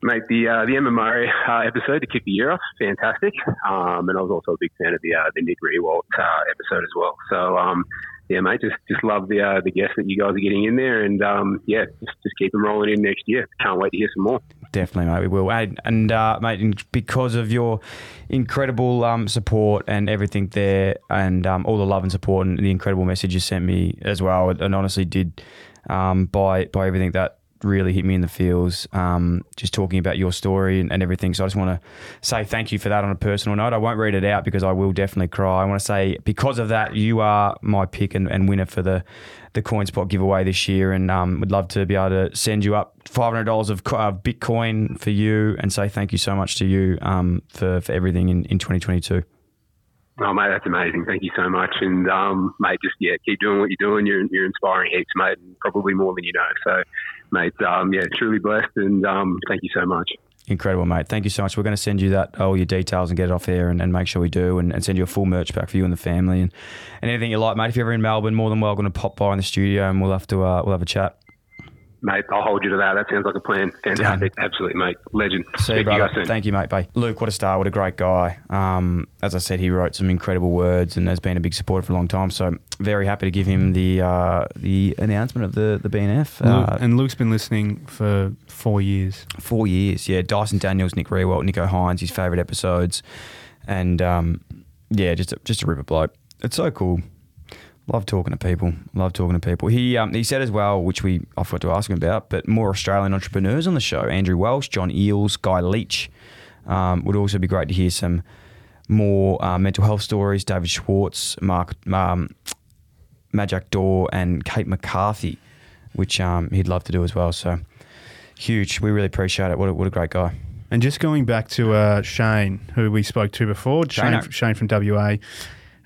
Mate, the uh, the Murray uh, episode to kick the year off, fantastic. Um, and I was also a big fan of the uh, the Nick Riewoldt uh, episode as well. So um, yeah, mate, just just love the uh, the guests that you guys are getting in there, and um, yeah, just, just keep them rolling in next year. Can't wait to hear some more. Definitely, mate. We will. And, and uh, mate, because of your incredible um, support and everything there, and um, all the love and support and the incredible message you sent me as well, and honestly did um, by by everything that really hit me in the feels. Um, just talking about your story and, and everything. So I just want to say thank you for that on a personal note. I won't read it out because I will definitely cry. I want to say because of that, you are my pick and, and winner for the the CoinSpot giveaway this year, and um, would love to be able to send you up five hundred dollars of uh, Bitcoin for you, and say thank you so much to you um, for for everything in, in twenty twenty two. Oh, mate, that's amazing. Thank you so much. And, um, mate, just, yeah, keep doing what you're doing. You're, you're inspiring heaps, mate, and probably more than you know. So, mate, um, yeah, truly blessed. And um, thank you so much. Incredible, mate. Thank you so much. We're going to send you that all your details and get it off there and, and make sure we do and, and send you a full merch pack for you and the family and, and anything you like, mate. If you're ever in Melbourne, more than welcome to pop by in the studio and we'll have to uh, we'll have a chat. Mate, I'll hold you to that. That sounds like a plan. Fantastic. Absolutely, mate. Legend. See Speak you, to you guys soon. Thank you, mate. Bye. Luke, what a star. What a great guy. Um, as I said, he wrote some incredible words and has been a big supporter for a long time. So very happy to give him the uh, the announcement of the, the BNF. Luke- Uh, and Luke's been listening for four years. Four years, yeah. Dyson Daniels, Nick Riewoldt, Nicho Hynes, his favourite episodes, and um, yeah, just a, just a ripper bloke. It's so cool. Love talking to people. Love talking to people. He um, he said as well, which we I forgot to ask him about, but more Australian entrepreneurs on the show. Andrew Welsh, John Eales, Guy Leech. Um, would also be great to hear some more uh, mental health stories. David Schwarz, Mark um, Majak Daw, and Kate McCarthy, which um, he'd love to do as well. So huge. We really appreciate it. What a, what a great guy. And just going back to uh, Shane, who we spoke to before, Shane. Shane, from WA.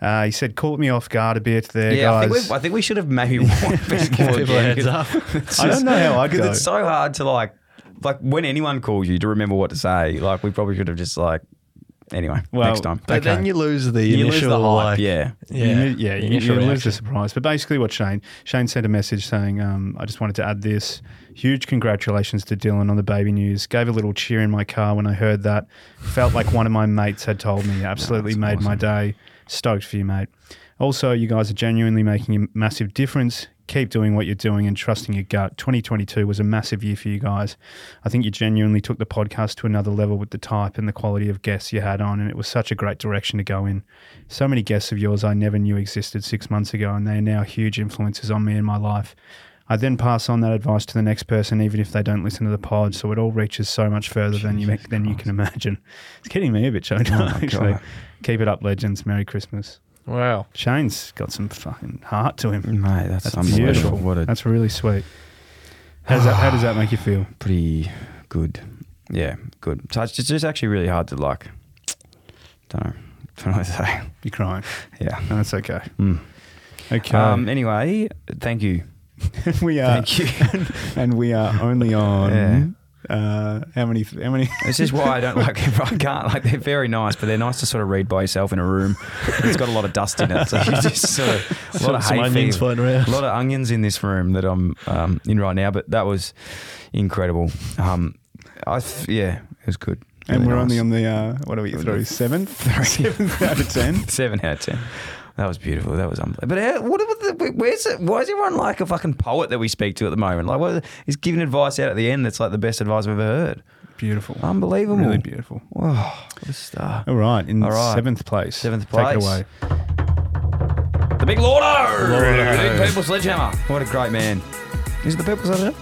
Uh, he said, "Caught me off guard a bit there, yeah, I think, we, I think we should have maybe warned people people a again, heads 'cause up. it's I don't know how I'd go. it's so hard to like, like when anyone calls you to remember what to say. Like we probably should have just like, anyway, Well, next time. But then you lose the You lose initial the hype, like, yeah. You yeah, mi- yeah, you, initial you lose the surprise. But basically, what Shane Shane sent a message saying, um, "I just wanted to add this huge congratulations to Dylan on the baby news. Gave a little cheer in my car when I heard that. Felt like one of my mates had told me. Absolutely made my day. Stoked for you, mate. Also, you guys are genuinely making a massive difference." Keep doing what you're doing and trusting your gut. 2022 was a massive year for you guys. I think you genuinely took the podcast to another level with the type and the quality of guests you had on, and it was such a great direction to go in. So many guests of yours I never knew existed six months ago, and they are now huge influences on me and my life. I then pass on that advice to the next person, even if they don't listen to the pod. So it all reaches so much further than you than you can imagine. It's getting me a bit choked Oh up. Actually, God. Keep it up, legends. Merry Christmas. Wow. Shane's got some fucking heart to him. Mate, that's unbelievable. beautiful. What a- that's really sweet. How does that, how does that make you feel? Pretty good. Yeah, good. So it's just, it's actually really hard to like. Don't know. Don't know what to say. You're crying. Yeah, No, that's okay. Mm. Okay. Um, anyway, thank you. we are. Thank you. and we are only on Yeah. Uh, how many? How many? This is why I don't like. I can't like they're very nice, but they're nice to sort of read by yourself in a room. It's got a lot of dust in it, so you just sort of a lot Some- of some onions fever. floating around. A lot of onions in this room that I'm um, in right now. But that was incredible. Um, I th- yeah, it was good. And we're only on the uh, what are we through seventh? Seventh out of ten. Seven out of ten. That was beautiful. That was unbelievable. But how, what, what where's it? Why is everyone like a fucking poet that we speak to at the moment? Like, what, he's giving advice out at the end that's like the best advice I've ever heard. Beautiful. Unbelievable. Really beautiful. Wow, what a star. All right, in All right. seventh place. Seventh place. Take it away. The big Lordo! Lordo. The big People Sledgehammer. What a great man. Is it the People Sledgehammer?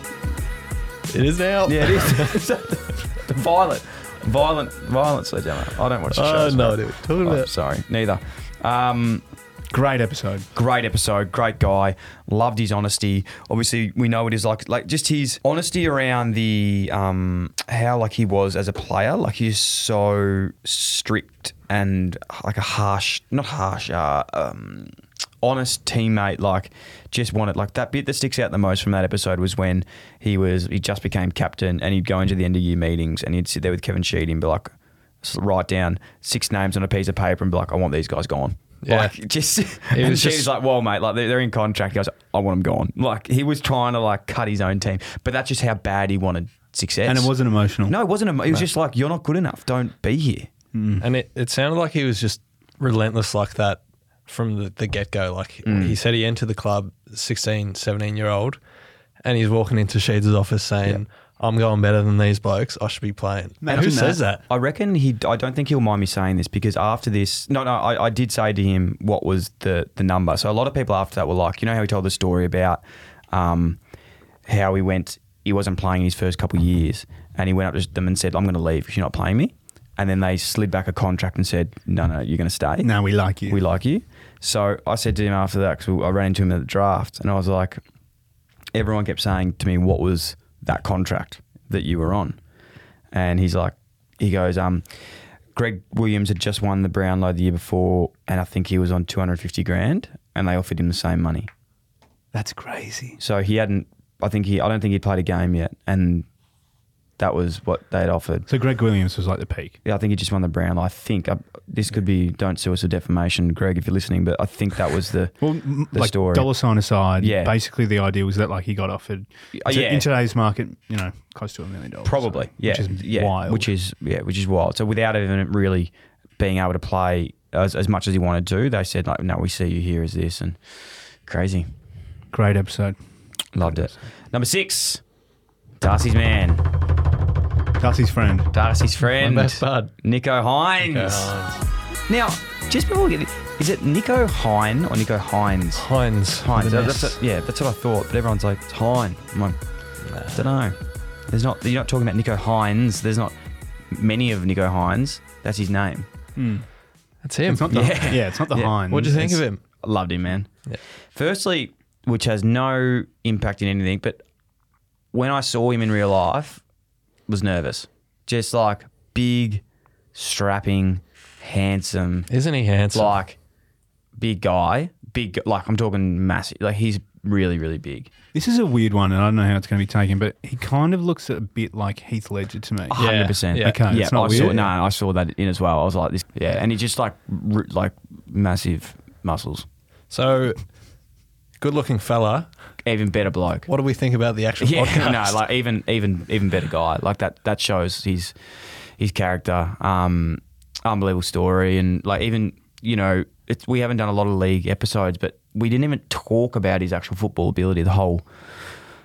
It is now. Yeah, it is. the violent, violent, violent Sledgehammer. I don't watch the Oh, show. no idea what talking Oh, about. sorry, neither. Um, Great episode. Great episode, great guy. Loved his honesty. Obviously, we know what he's like. Like just his honesty around the um, how like he was as a player. Like he's so strict and like a harsh, not harsh, uh, um, honest teammate. Like just wanted like that bit that sticks out the most from that episode was when he was he just became captain and he'd go into the end of year meetings and he'd sit there with Kevin Sheedy and be like, write down six names on a piece of paper and be like, I want these guys gone. Yeah. Like just He and was Sheedy's just- like, well, mate, like they're, they're in contract. He goes, I want them gone. Like he was trying to like cut his own team, but that's just how bad he wanted success. And it wasn't emotional. No, it wasn't. emo- It was just like you're not good enough. Don't be here. And it, it sounded like he was just relentless like that from the, the get go. Like Mm. he said he entered the club 16, 17 year old and he's walking into Sheeds' office saying, I'm going better than these blokes. I should be playing. And who says that? I reckon he. I don't think he'll mind me saying this because after this, no, no, I, I did say to him what was the the number. So a lot of people after that were like, you know how he told the story about um, how he went, he wasn't playing his first couple of years, and he went up to them and said, "I'm going to leave if you're not playing me." And then they slid back a contract and said, "No, no, you're going to stay. No, we like you. We like you." So I said to him after that because I ran into him at the draft, and I was like, everyone kept saying to me, "What was that contract that you were on?" And he's like, he goes, um, Greg Williams had just won the Brownlow the year before, and I think he was on two hundred fifty grand, and they offered him the same money. That's crazy. So he hadn't. I think he. I don't think he'd played a game yet, and that was what they had offered. So Greg Williams was like the peak. Yeah, I think he just won the Brownlow. I think I, this could be. Don't sue us for defamation, Greg, if you're listening. But I think that was the Well, the like story. dollar sign aside, Yeah. Basically, the idea was that like he got offered Uh, to- yeah. in today's market, you know, close to a million dollars. Probably, so- yeah, which is yeah, wild. which is yeah, which is wild. So without even really being able to play as, as much as he wanted to, they said like, no, we see you here as this, and crazy, great episode. loved it. Number six, Darcy's man, Darcy's friend. Darcy's friend, My best bud. Nicho Hynes. Nicho Hynes. Now, just before we get, is it Nicho Hine or Nicho Hynes? Hynes. Hynes. with That's S. what- yeah, that's what I thought. But everyone's like, it's Hine. I'm like, I don't know. There's not. You're not talking about Nicho Hynes. There's not many of Nicho Hynes. That's his name. Hmm. That's him. It's not the, yeah. it's not the Yeah. Hynes. What'd you think It's- of him? I loved him, man. Yeah. Firstly, which has no impact in anything, but when I saw him in real life, was nervous. Just like big, strapping, handsome, Isn't he handsome? like big guy. Big, like I'm talking massive. Like he's really, really big. This is a weird one, and I don't know how it's going to be taken, but he kind of looks a bit like Heath Ledger to me. hundred percent. yeah. Okay, yeah. it's not I saw, weird. no, I saw that in as well. I was like, this, yeah, and he just like, r- like massive muscles. So, good looking fella. Even better bloke. What do we think about the actual Yeah, podcast? no, like even even even better guy. Like that that shows his his character. Um, unbelievable story, and like even you know, it's we haven't done a lot of league episodes, but we didn't even talk about his actual football ability. The whole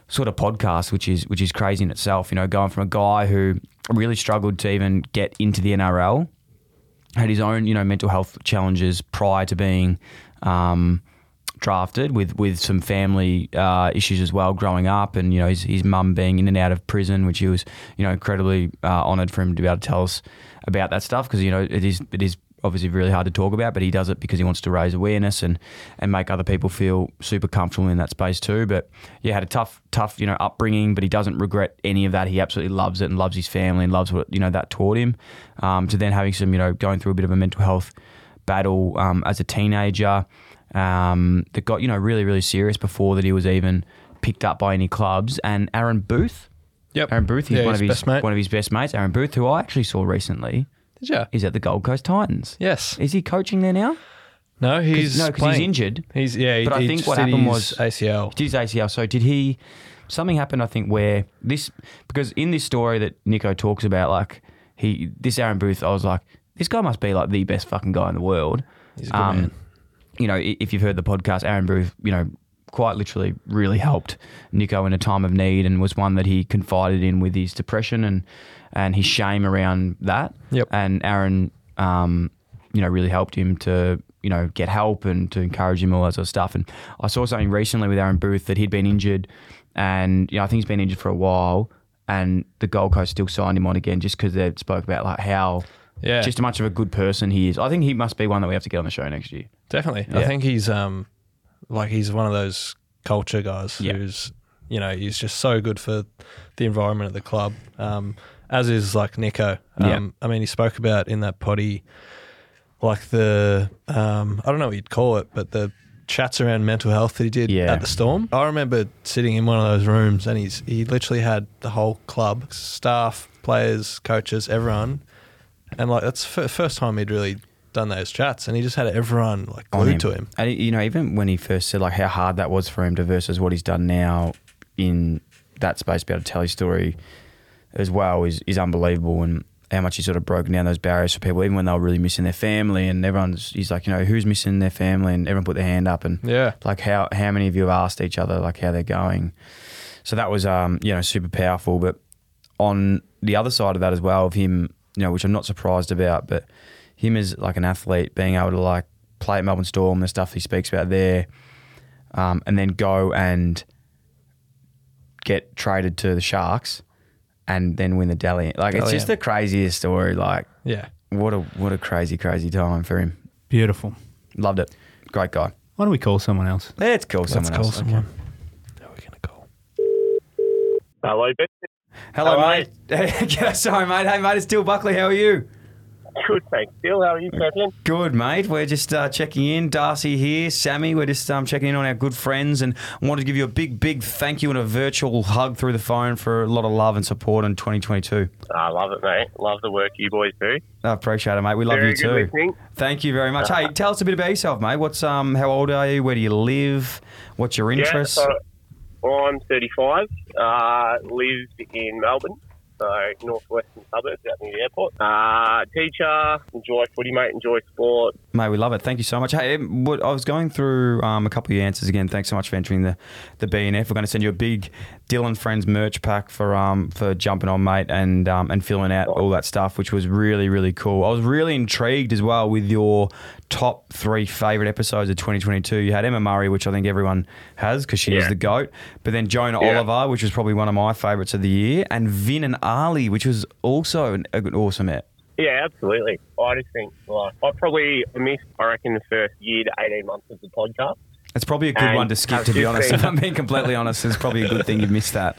sort of podcast, which is which is crazy in itself. You know, going from a guy who really struggled to even get into the NRL, had his own you know mental health challenges prior to being. Um, drafted with with some family uh, issues as well growing up and you know his, his mum being in and out of prison which he was you know incredibly uh, honoured for him to be able to tell us about that stuff because you know it is it is obviously really hard to talk about but he does it because he wants to raise awareness and and make other people feel super comfortable in that space too. But yeah had a tough tough you know upbringing but he doesn't regret any of that. He absolutely loves it and loves his family and loves what you know that taught him. Um, to then having some you know going through a bit of a mental health battle um, as a teenager um, that got you know really really serious before that he was even picked up by any clubs. And Aaron Booth, Yep. Aaron Booth, he's Yeah, one of his one of his best mates. Aaron Booth, who I actually saw recently. Did you? He's at the Gold Coast Titans. Yes. Is he coaching there now? No, he's no, because he's injured. He's yeah. He, but I think what happened was ACL. Did his ACL. So did he? Something happened. I think where this because in this story that Nicho talks about, like he this Aaron Booth, I was like, this guy must be like the best fucking guy in the world. He's a good man. You know, if you've heard the podcast, Aaron Booth, you know, quite literally really helped Nicho in a time of need and was one that he confided in with his depression and and his shame around that. Yep. And Aaron, um, you know, really helped him to you know get help and to encourage him all that sort of stuff. And I saw something recently with Aaron Booth that he'd been injured, and you know I think he's been injured for a while. And the Gold Coast still signed him on again just because they spoke about like how Yeah. just how much of a good person he is. I think he must be one that we have to get on the show next year. Definitely. Yeah. I think he's um like he's one of those culture guys Yeah. who's you know, he's just so good for the environment at the club. Um, as is like Nicho. Um, Yeah. I mean he spoke about in that potty like the um, I don't know what you'd call it, but the chats around mental health that he did Yeah. at the storm. I remember sitting in one of those rooms and he's he literally had the whole club, staff, players, coaches, everyone. And like that's the first time he'd really done those chats and he just had everyone like glued to him. And you know, even when he first said like how hard that was for him to versus what he's done now in that space, to be able to tell his story as well is is unbelievable. And how much he's sort of broken down those barriers for people, even when they were really missing their family. And everyone's he's like, you know, who's missing their family? And everyone put their hand up. And Yeah. like how how many of you have asked each other like how they're going? So that was um you know super powerful. But on the other side of that as well, of him, you know, which I'm not surprised about, but him as like an athlete being able to like play at Melbourne Storm, the stuff he speaks about there, um, and then go and get traded to the Sharks, and then win the Dally. Like it's Dally just M. the craziest story. Like Yeah. what a what a crazy crazy time for him. Beautiful. Loved it. Great guy. Why don't we call someone else? Let's call someone else. Let's someone call else. someone. Hello, Ben. Hello, Hello. mate. G'day, Sorry, mate. Hey, mate. It's Dill Buckley. How are you? Good, thanks. Bill, how are you, champion? Good, mate. We're just uh, checking in. Darcy here, Sammy. We're just um, checking in on our good friends and wanted to give you a big, big thank you and a virtual hug through the phone for a lot of love and support in 2022. I love it, mate. Love the work you boys do. I appreciate it, mate. We love Very you too. listening. Thank you very much. Hey, tell us a bit about yourself, mate. What's um, how old are you? Where do you live? What's your interests? Yeah, so I'm 35. Uh, live in Melbourne, so northwestern suburbs out near the airport. Uh, teacher, enjoy footy, mate. Enjoy sport. Mate, we love it. Thank you so much. Hey, what, I was going through um, a couple of answers again. Thanks so much for entering the the BNF. We're going to send you a big Dylan Friends merch pack for um for jumping on, mate, and um and filling out all that stuff, which was really really cool. I was really intrigued as well with your top three favorite episodes of 2022. You had Emma Murray, which I think everyone has because she is the goat, but then Jonah Yeah. Oliver, which was probably one of my favorites of the year, and Vin and Ali, which was also an, an awesome ep. Yeah, absolutely. I just think like I probably missed. I reckon the first year to 18 months of the podcast. It's probably a good And one to skip, to be honest. If I'm being completely honest, it's probably a good thing you missed that.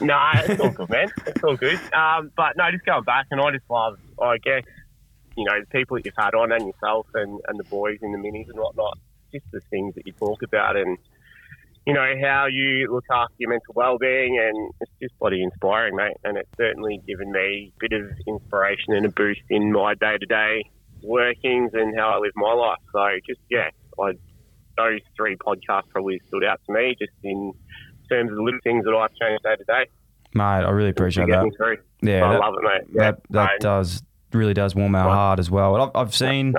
No, it's all good, man. It's all good. Um, but no, just going back, and I just love, I guess, you know, the people that you've had on and yourself and, and the boys in the minis and whatnot, just the things that you talk about and, you know, how you look after your mental well-being and it's just bloody inspiring, mate. And it's certainly given me a bit of inspiration and a boost in my day-to-day workings and how I live my life. So just, yeah, I, those three podcasts probably stood out to me just in terms of the little things that I've changed day to day. Mate, I really appreciate that. Yeah, I that- love it, mate. Yeah. That that Mate. does really does warm our heart as well. And I've, I've seen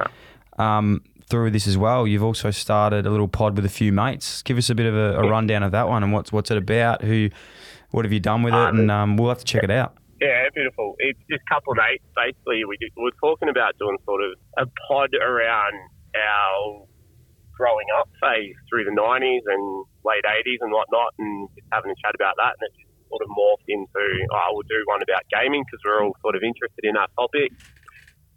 um, through this as well. You've also started a little pod with a few mates. Give us a bit of a, a rundown of that one and what's what's it about? Who, what have you done with it? And um, we'll have to check it out. Yeah, beautiful. It's just a couple of mates. Basically, we, did, we were talking about doing sort of a pod around our growing up phase through the 90s and late 80s and whatnot, and just having a chat about that. And it just sort of morphed into, oh, we'll do one about gaming because we're all sort of interested in that topic.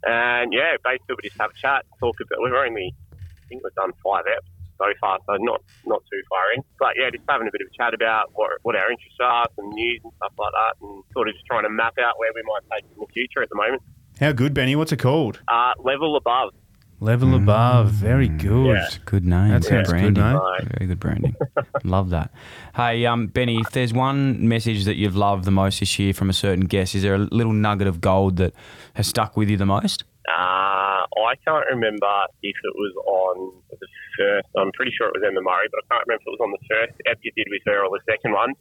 And yeah, basically, we just have a chat, talk about, we've only, I think we've done five eps so far, so not not too far in. But yeah, just having a bit of a chat about what, what our interests are, some news and stuff like that, and sort of just trying to map out where we might take it in the future at the moment. How good, Benny? What's it called? Uh, level above. Level above. Very good. Good name. That sounds good, branding. mate. Very good branding. Love that. Hey, um, Benny, if there's one message that you've loved the most this year from a certain guest, is there a little nugget of gold that has stuck with you the most? Uh, I can't remember if it was on the first. I'm pretty sure it was Emma Murray, but I can't remember if it was on the first ep you did with her or the second one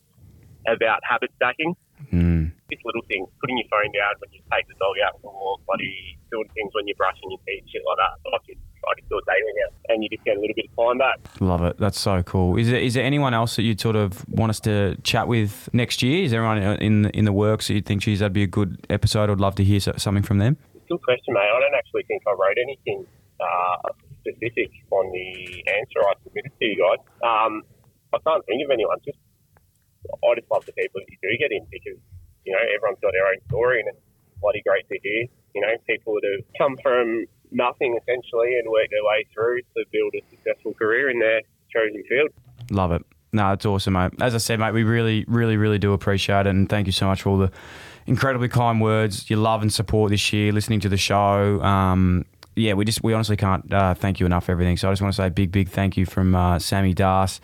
about habit stacking. Hmm. This little thing, putting your phone down when you take the dog out for a walk, bloody doing things when you're brushing your teeth, shit like that. I just, I just do it daily now, and you just get a little bit of time back. Love it. That's so cool. Is there, is there anyone else that you'd sort of want us to chat with next year? Is there anyone in in the works that you think, geez, that'd be a good episode? I'd love to hear something from them. Good question, mate. I don't actually think I wrote anything uh, specific on the answer I submitted to you guys. Um, I can't think of anyone. Just I just love the people that you do get in because you know everyone's got their own story, and it's bloody great to hear. You know, people that have come from nothing essentially and worked their way through to build a successful career in their chosen field. Love it. No, it's awesome, mate. As I said, mate, we really, really, really do appreciate it, and thank you so much for all the incredibly kind words, your love and support this year, listening to the show. Um, yeah, we just we honestly can't uh, thank you enough for everything. So I just want to say a big, big thank you from uh, Sammy Das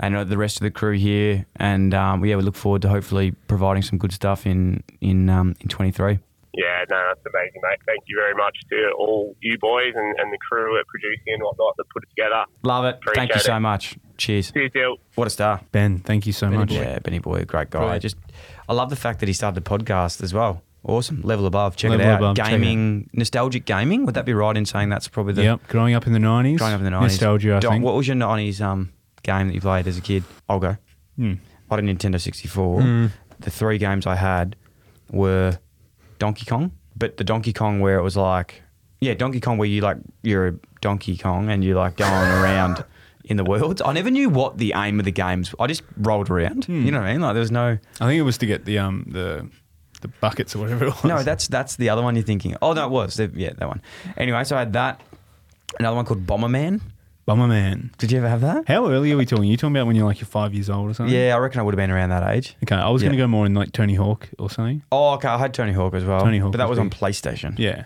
and uh, the rest of the crew here. And um, yeah, we look forward to hopefully providing some good stuff in in um, in twenty three. Yeah, no, that's amazing, mate. Thank you very much to all you boys and, and the crew at producing and whatnot that put it together. Love it. thank you Appreciate so much. Cheers. Cheers, Dill. What a star. Ben, thank you so Benny much. Boy. Yeah, Benny Boy, great guy. Great. Just, I love the fact that he started the podcast as well. Awesome. Level above. Check Level it out. Above, check it gaming, nostalgic gaming. Would that be right in saying that's probably the Yep, growing up in the 90s. growing up in the 90s? Nostalgia, I Don, think. What was your 90s um, game that you played as a kid? I'll go. Hmm. I had a Nintendo 64. Hmm. The three games I had were Donkey Kong, but the Donkey Kong where it was like, yeah, Donkey Kong where you like, you're a Donkey Kong and you're like going around in the world. I never knew what the aim of the games I just rolled around. Hmm. You know what I mean? Like there was no. I think it was to get the um the the buckets or whatever it was. No, that's that's the other one you're thinking. Oh, no, it was. The- Yeah, that one. Anyway, so I had that. Another one called Bomberman. Bomberman. Did you ever have that? How early are we talking? Are you talking about when you're like you're five years old or something? Yeah, I reckon I would have been around that age. Okay, I was going to Yeah. go more in like Tony Hawk or something. Oh, okay. I had Tony Hawk as well. Tony Hawk but that was was on big. PlayStation. Yeah.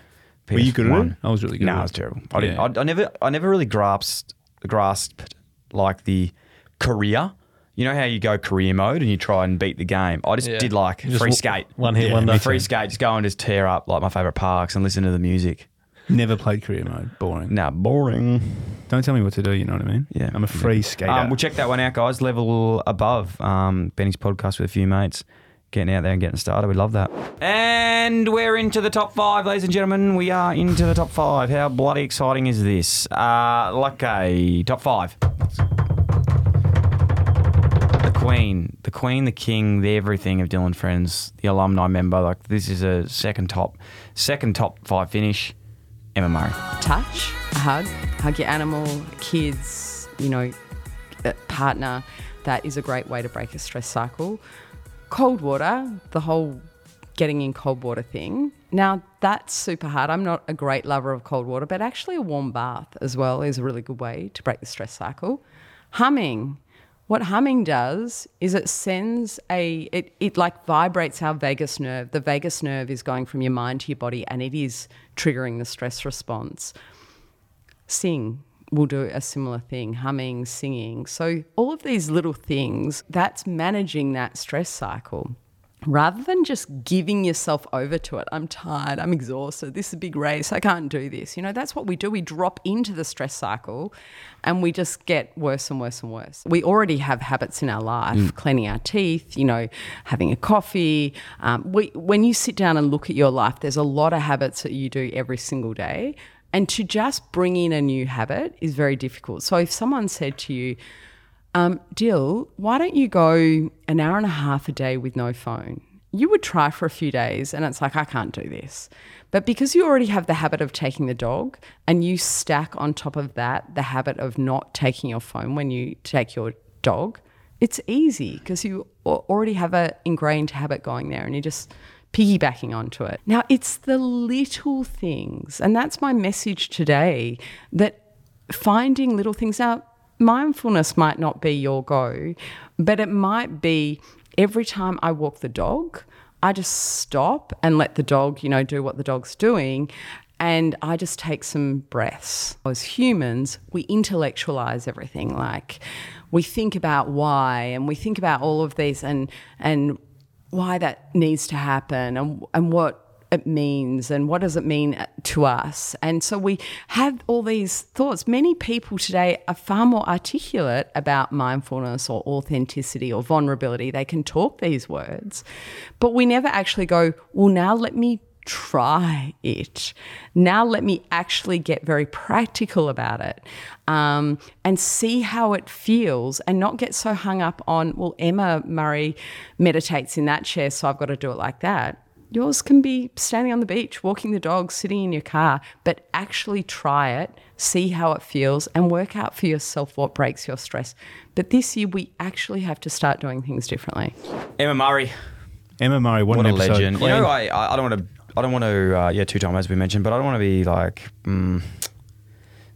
Were you good at PS1. it? I was really good No, at I it. was terrible. I, didn't, Yeah. I, I never, I never really grasped, grasped like the career. You know how you go career mode and you try and beat the game. I just Yeah. did like Just free w- skate, one hit yeah, wonder. Free skate, just go and just tear up like my favorite parks and listen to the music. Never played career mode. Boring. Nah, boring. Don't tell me what to do. You know what I mean? Yeah, I'm a free skater. Um, we'll check that one out, guys. Level above. Um, Benny's podcast with a few mates. Getting out there and getting started. We love that. And we're into the top five, ladies and gentlemen. We are into the top five. How bloody exciting is this? Uh, like a top five. The Queen, the Queen, the King, the everything of Dylan Friends, the alumni member. Like this is a second top, second top five finish. Murray. touch, a hug, hug your animal, kids, you know, partner. That is a great way to break a stress cycle. Cold water, the whole getting in cold water thing. Now, that's super hard. I'm not a great lover of cold water, but actually, a warm bath as well is a really good way to break the stress cycle. Humming. What humming does is it sends a, it, it like vibrates our vagus nerve. The vagus nerve is going from your mind to your body and it is triggering the stress response. Sing will do a similar thing, humming, singing. So, all of these little things, that's managing that stress cycle. Rather than just giving yourself over to it, I'm tired, I'm exhausted, this is a big race, I can't do this. You know, that's what we do. We drop into the stress cycle and we just get worse and worse and worse. We already have habits in our life, cleaning our teeth, you know, having a coffee. Um, we, when you sit down and look at your life, there's a lot of habits that you do every single day. And to just bring in a new habit is very difficult. So if someone said to you, um, Dill, why don't you go an hour and a half a day with no phone? You would try for a few days and it's like, I can't do this. But because you already have the habit of taking the dog and you stack on top of that the habit of not taking your phone when you take your dog, it's easy because you already have an ingrained habit going there and you just piggybacking onto it. Now, it's the little things, and that's my message today that finding little things out, mindfulness might not be your go, but it might be every time I walk the dog, I just stop and let the dog, you know, do what the dog's doing. And I just take some breaths. As humans, we intellectualize everything. Like we think about why and we think about all of these and and why that needs to happen and and what it means and what does it mean to us. And so we have all these thoughts. Many people today are far more articulate about mindfulness or authenticity or vulnerability. They can talk these words, but we never actually go, well, now let me try it. Now let me actually get very practical about it um, and see how it feels and not get so hung up on, well, Emma Murray meditates in that chair, so I've got to do it like that. Yours can be standing on the beach, walking the dog, sitting in your car, but actually try it, see how it feels, and work out for yourself what breaks your stress. But this year, we actually have to start doing things differently. Emma Murray. Emma Murray, what, What an a episode. legend. You Queen. know, I, I I don't want to. I don't want to. Uh, yeah, two time as we mentioned, but I don't want to be like mm,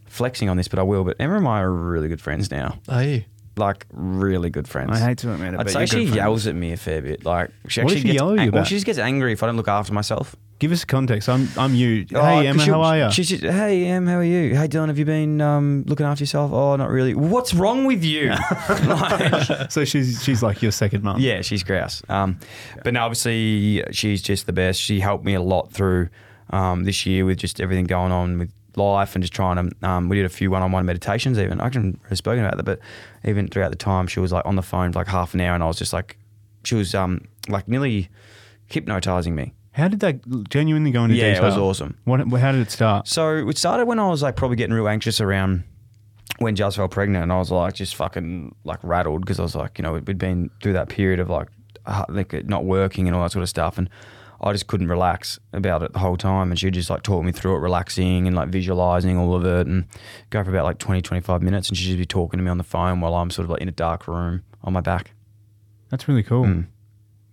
flexing on this, but I will. But Emma and I are really good friends now. Are you? Like really good friends. I hate to admit it, I'd but say you're she good friends. yells at me a fair bit. Like she What actually she gets yell at you ang- well, about? she just gets angry if I don't look after myself. Give us context. I'm I'm you. Oh, hey 'cause Emma, she'll- how are you? She's just, hey Em, how are you? Hey Dylan, have you been um, looking after yourself? Oh, not really. What's wrong with you? Like- so she's she's like your second mum. Yeah, she's grouse. Um, But now, obviously, she's just the best. She helped me a lot through um, this year with just everything going on with life and just trying to. Um, we did a few one-on-one meditations. Even I can haven't spoken about that, but even throughout the time, she was like on the phone for like half an hour, and I was just like, she was um, like nearly hypnotizing me. How did that genuinely go into Yeah, it was awesome. What? How did it start? So it started when I was like probably getting real anxious around when Jazz fell pregnant, and I was like just fucking like rattled because I was like, you know, we'd been through that period of like, like not working and all that sort of stuff, and I just couldn't relax about it the whole time. And she just like taught me through it, relaxing and like visualizing all of it, and go for about like 20, 25 minutes, and she'd just be talking to me on the phone while I'm sort of like in a dark room on my back. That's really cool. Mm.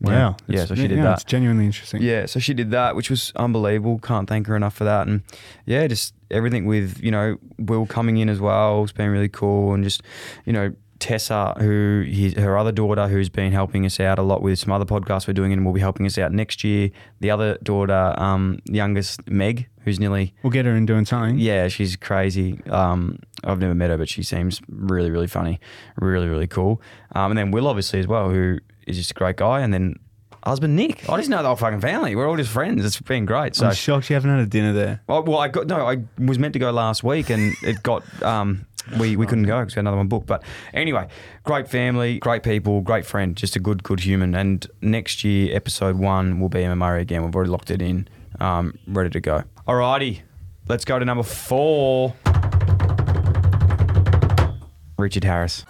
Wow. Yeah, yeah so she did yeah, that. It's genuinely interesting. Yeah, so she did that, which was unbelievable. Can't thank her enough for that. And yeah, just everything with, you know, Will coming in as well. It's been really cool. And just, you know, Tessa, who his, her other daughter, who's been helping us out a lot with some other podcasts we're doing and will be helping us out next year. The other daughter, um, youngest, Meg, who's nearly. We'll get her in doing something. Yeah, she's crazy. Um, I've never met her, but she seems really, really funny, really, really cool. Um, and then Will, obviously, as well, who is just a great guy. And then husband Nick. I just know the whole fucking family. We're all just friends. It's been great. So I'm shocked you haven't had a dinner there. Oh, well, I got no. I was meant to go last week, and it got um, we we couldn't go because we had another one booked. But anyway, great family, great people, great friend, just a good good human. And next year, episode one will be Emma Murray again. We've already locked it in, um, ready to go. Alrighty, let's go to number four. Richard Harris.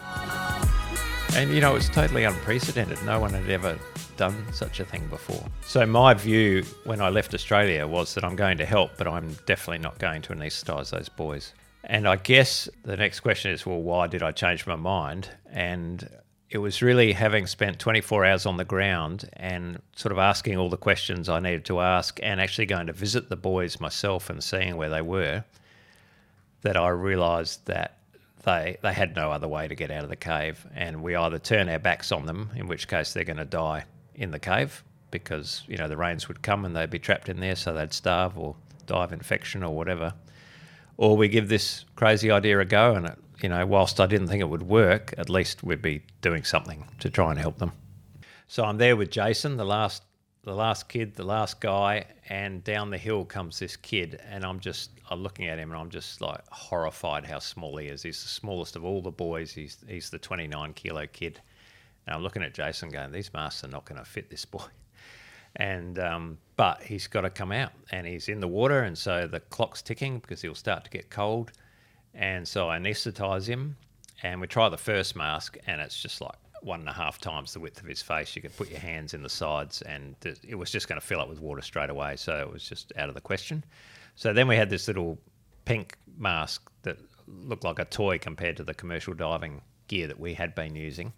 And you know, it's totally unprecedented. No one had ever done such a thing before. So my view when I left Australia was that I'm going to help, but I'm definitely not going to anaesthetise those boys. And I guess the next question is, well, why did I change my mind? And it was really having spent 24 hours on the ground and sort of asking all the questions I needed to ask and actually going to visit the boys myself and seeing where they were that I realised that they they had no other way to get out of the cave, and we either turn our backs on them, in which case they're going to die in the cave because you know the rains would come and they'd be trapped in there, so they'd starve or die of infection or whatever, or we give this crazy idea a go, and it, you know whilst I didn't think it would work, at least we'd be doing something to try and help them. So I'm there with Jason, the last the last kid, the last guy, and down the hill comes this kid, and I'm just I'm looking at him and I'm just like horrified how small he is. He's the smallest of all the boys. He's he's the 29 kilo kid, and I'm looking at Jason going, these masks are not going to fit this boy. And um, but he's got to come out, and he's in the water, and so the clock's ticking because he'll start to get cold, and so I anaesthetize him, and we try the first mask, and it's just like one and a half times the width of his face. You could put your hands in the sides, and it was just going to fill up with water straight away. So it was just out of the question. So then we had this little pink mask that looked like a toy compared to the commercial diving gear that we had been using.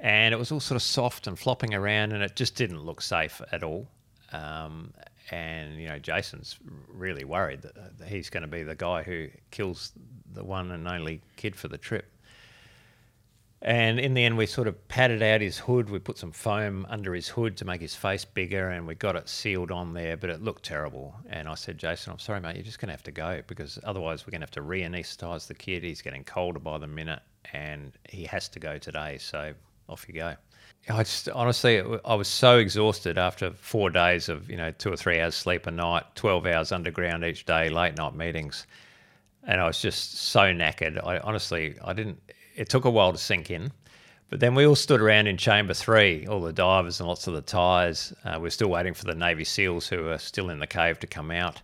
And it was all sort of soft and flopping around, and it just didn't look safe at all. Um, and you know, Jason's really worried that uh, he's going to be the guy who kills the one and only kid for the trip. And in the end, we sort of padded out his hood. We put some foam under his hood to make his face bigger, and we got it sealed on there, but it looked terrible. And I said, Jason, I'm sorry, mate, you're just going to have to go because otherwise we're going to have to re anaesthetise the kid. He's getting colder by the minute, and he has to go today. So off you go. I just honestly, I was so exhausted after four days of you know two or three hours sleep a night, twelve hours underground each day, late night meetings, and I was just so knackered. I honestly, I didn't. It took a while to sink in, but then we all stood around in chamber three, all the divers and lots of the tyres. Uh, we're still waiting for the Navy SEALs who are still in the cave to come out.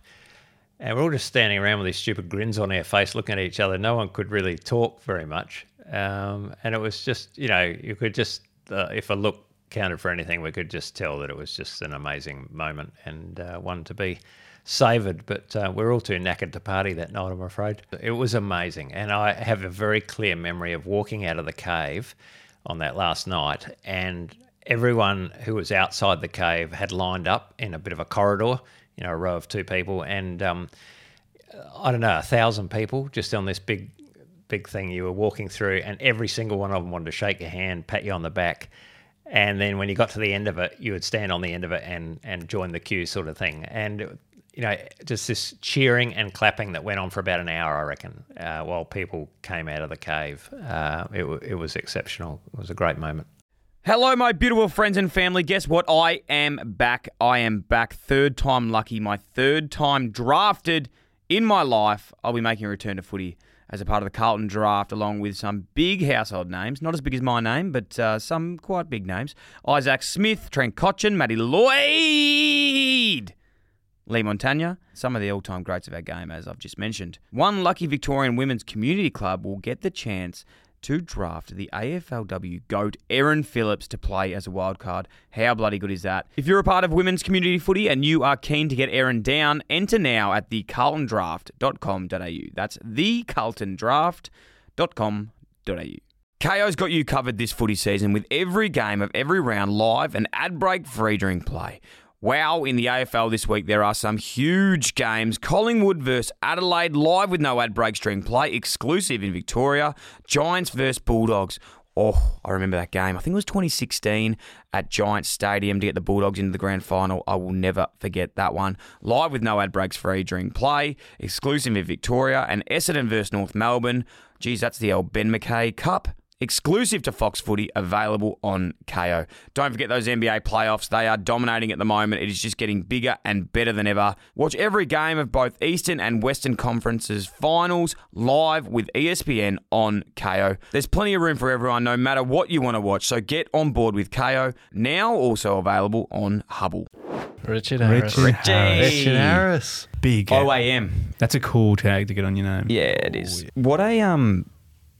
And we're all just standing around with these stupid grins on our face, looking at each other. No one could really talk very much. Um, and it was just, you know, you could just, uh, if a look counted for anything, we could just tell that it was just an amazing moment and uh, one to be savoured. But uh, we're all too knackered to party that night, I'm afraid. It was amazing. And I have a very clear memory of walking out of the cave on that last night and everyone who was outside the cave had lined up in a bit of a corridor, you know, a row of two people. And um, I don't know, a thousand people just on this big big thing you were walking through, and every single one of them wanted to shake your hand, pat you on the back, and then when you got to the end of it, you would stand on the end of it and and join the queue, sort of thing. And you know, just this cheering and clapping that went on for about an hour, I reckon, uh, while people came out of the cave. Uh, it, it was exceptional. It was a great moment. Hello, my beautiful friends and family. Guess what? I am back. I am back. Third time lucky. My third time drafted in my life. I'll be making a return to footy as a part of the Carlton draft, along with some big household names. Not as big as my name, but uh, some quite big names. Isaac Smith, Trent Cotchin, Matty Lloyd, Leigh Montagna, some of the all time greats of our game, as I've just mentioned. One lucky Victorian Women's Community Club will get the chance to draft the AFLW GOAT Erin Phillips to play as a wild card. How bloody good is that? If you're a part of women's community footy and you are keen to get Erin down, enter now at thecarltondraft.com.au. That's thecarltondraft.com.au. Kayo's got you covered this footy season with every game of every round live and ad break free during play. Wow, in the AFL this week, there are some huge games. Collingwood versus Adelaide, live with no ad break during play, exclusive in Victoria. Giants versus Bulldogs. Oh, I remember that game. I think it was 2016 at Giants Stadium to get the Bulldogs into the grand final. I will never forget that one. Live with no ad breaks free during play, exclusive in Victoria, and Essendon versus North Melbourne. Geez, that's the old Ben McKay Cup exclusive to Fox Footy, available on Kayo. Don't forget those NBA playoffs. They are dominating at the moment. It is just getting bigger and better than ever. Watch every game of both Eastern and Western Conferences finals live with ESPN on Kayo. There's plenty of room for everyone, no matter what you want to watch. So get on board with Kayo, now also available on Hubbl. Richard Harris. Richard Richie. Harris. Richard Harris. Big. OAM. That's a cool tag to get on your name. Yeah, it is. What a um,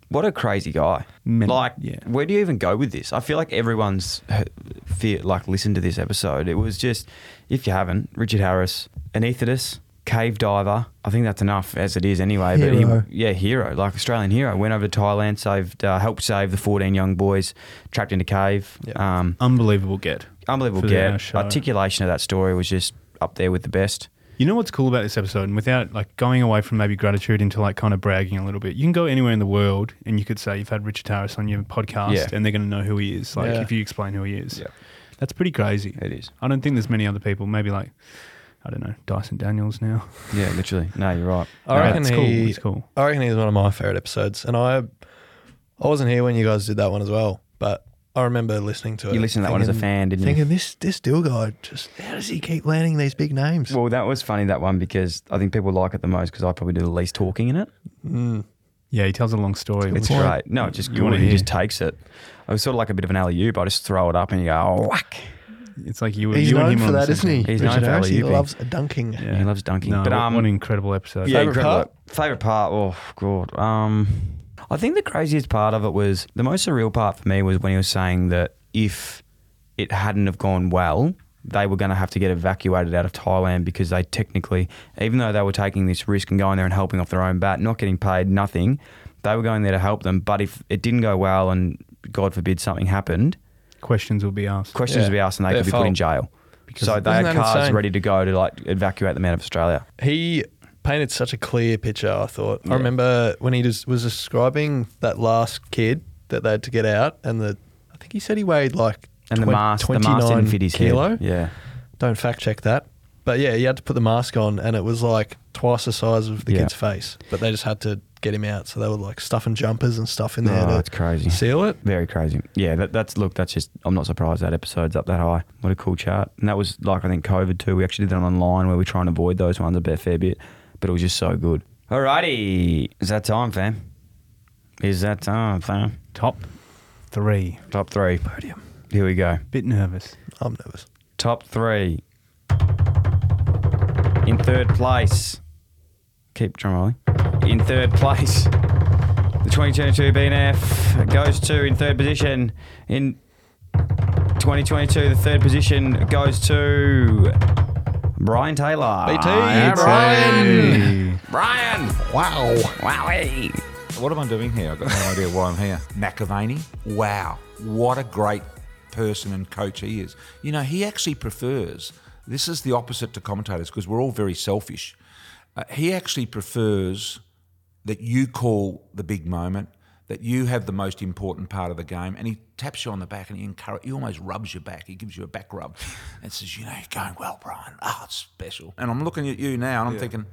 what a crazy guy. Men- like, yeah. where do you even go with this? I feel like everyone's uh, fe like listened to this episode. It was just, if you haven't, Richard Harris, anaesthetist, cave diver. I think that's enough as it is anyway. Hero. But he, yeah, hero, like Australian hero. Went over to Thailand, saved, uh, helped save the 14 young boys trapped in a cave. Um, Unbelievable get. unbelievable For the- our get. Articulation of that story was just up there with the best. You know what's cool about this episode, and without like going away from maybe gratitude into like kind of bragging a little bit, you can go anywhere in the world and you could say you've had Richard Harris on your podcast, Yeah. and they're going to know who he is. Like Yeah. if you explain who he is, Yeah. that's pretty crazy. It is. I don't think there's many other people. Maybe like I don't know Dyson Daniels now. Yeah, literally. No, you're right. I No, reckon it's cool. he. It's cool. I reckon he's one of my favorite episodes, and I, I wasn't here when you guys did that one as well, but I remember listening to it. You listened to that one as a fan, didn't you? Thinking this this Dill guy just how does he keep landing these big names? Well, that was funny that one because I think people like it the most because I probably do the least talking in it. Mm. Yeah, he tells a long story. It's which- great. No, it's just You good. He just takes it. I was sort of like a bit of an alley oop. I just throw it up and you go, oh, whack. It's like you. He's you and known him for on the that, same isn't he? thing. He's known Richard for Harris, he loves a dunking. Yeah. He loves dunking. No, but what- um, what an incredible episode. yeah, Favourite incredible. part? Favorite part? Oh god. Um, I think the craziest part of it was the most surreal part for me was when he was saying that if it hadn't have gone well, they were going to have to get evacuated out of Thailand because they technically, even though they were taking this risk and going there and helping off their own bat, not getting paid, nothing, they were going there to help them. But if it didn't go well and God forbid something happened, Questions will be asked. questions will be asked and they Their could be put in fault. jail. so they had cars insane? ready to go to like evacuate them out of Australia. He painted such a clear picture. I thought. Yeah. I remember when he just was describing that last kid that they had to get out, and the I think he said he weighed like And the mask- the mask didn't fit his head. Yeah. Don't fact check that. But yeah, he had to put the mask on, and it was like twice the size of the Yeah. kid's face. But they just had to get him out, so they were like stuffing jumpers and stuff in there Oh, to it's crazy. seal it. Very crazy. Yeah, that, that's look. That's just. I'm not surprised that episode's up that high. What a cool chart. And that was like I think COVID too. We actually did that online where we try and avoid those ones a bit fair bit, but it was just so good. Alrighty, is that time, fam? Is that time, fam? Top three. Top three. Podium. Here we go. Bit nervous. I'm nervous. Top three. In third place. Keep drum rolling. In third place. The 2022 BNF goes to in third position. In 2022, the third position goes to Brian Taylor. BT. Yeah, BT. Brian. Brian. Wow. Wowie. What am I doing here? I've got no idea why I'm here. McAvaney. Wow. What a great person and coach he is. You know, he actually prefers, this is the opposite to commentators because we're all very selfish. Uh, he actually prefers that you call the big moment, that you have the most important part of the game, and he taps you on the back and he encourage, he almost rubs your back. He gives you a back rub and says, "You know, you're going well, Brian. Oh, it's special." And I'm looking at you now, and I'm thinking,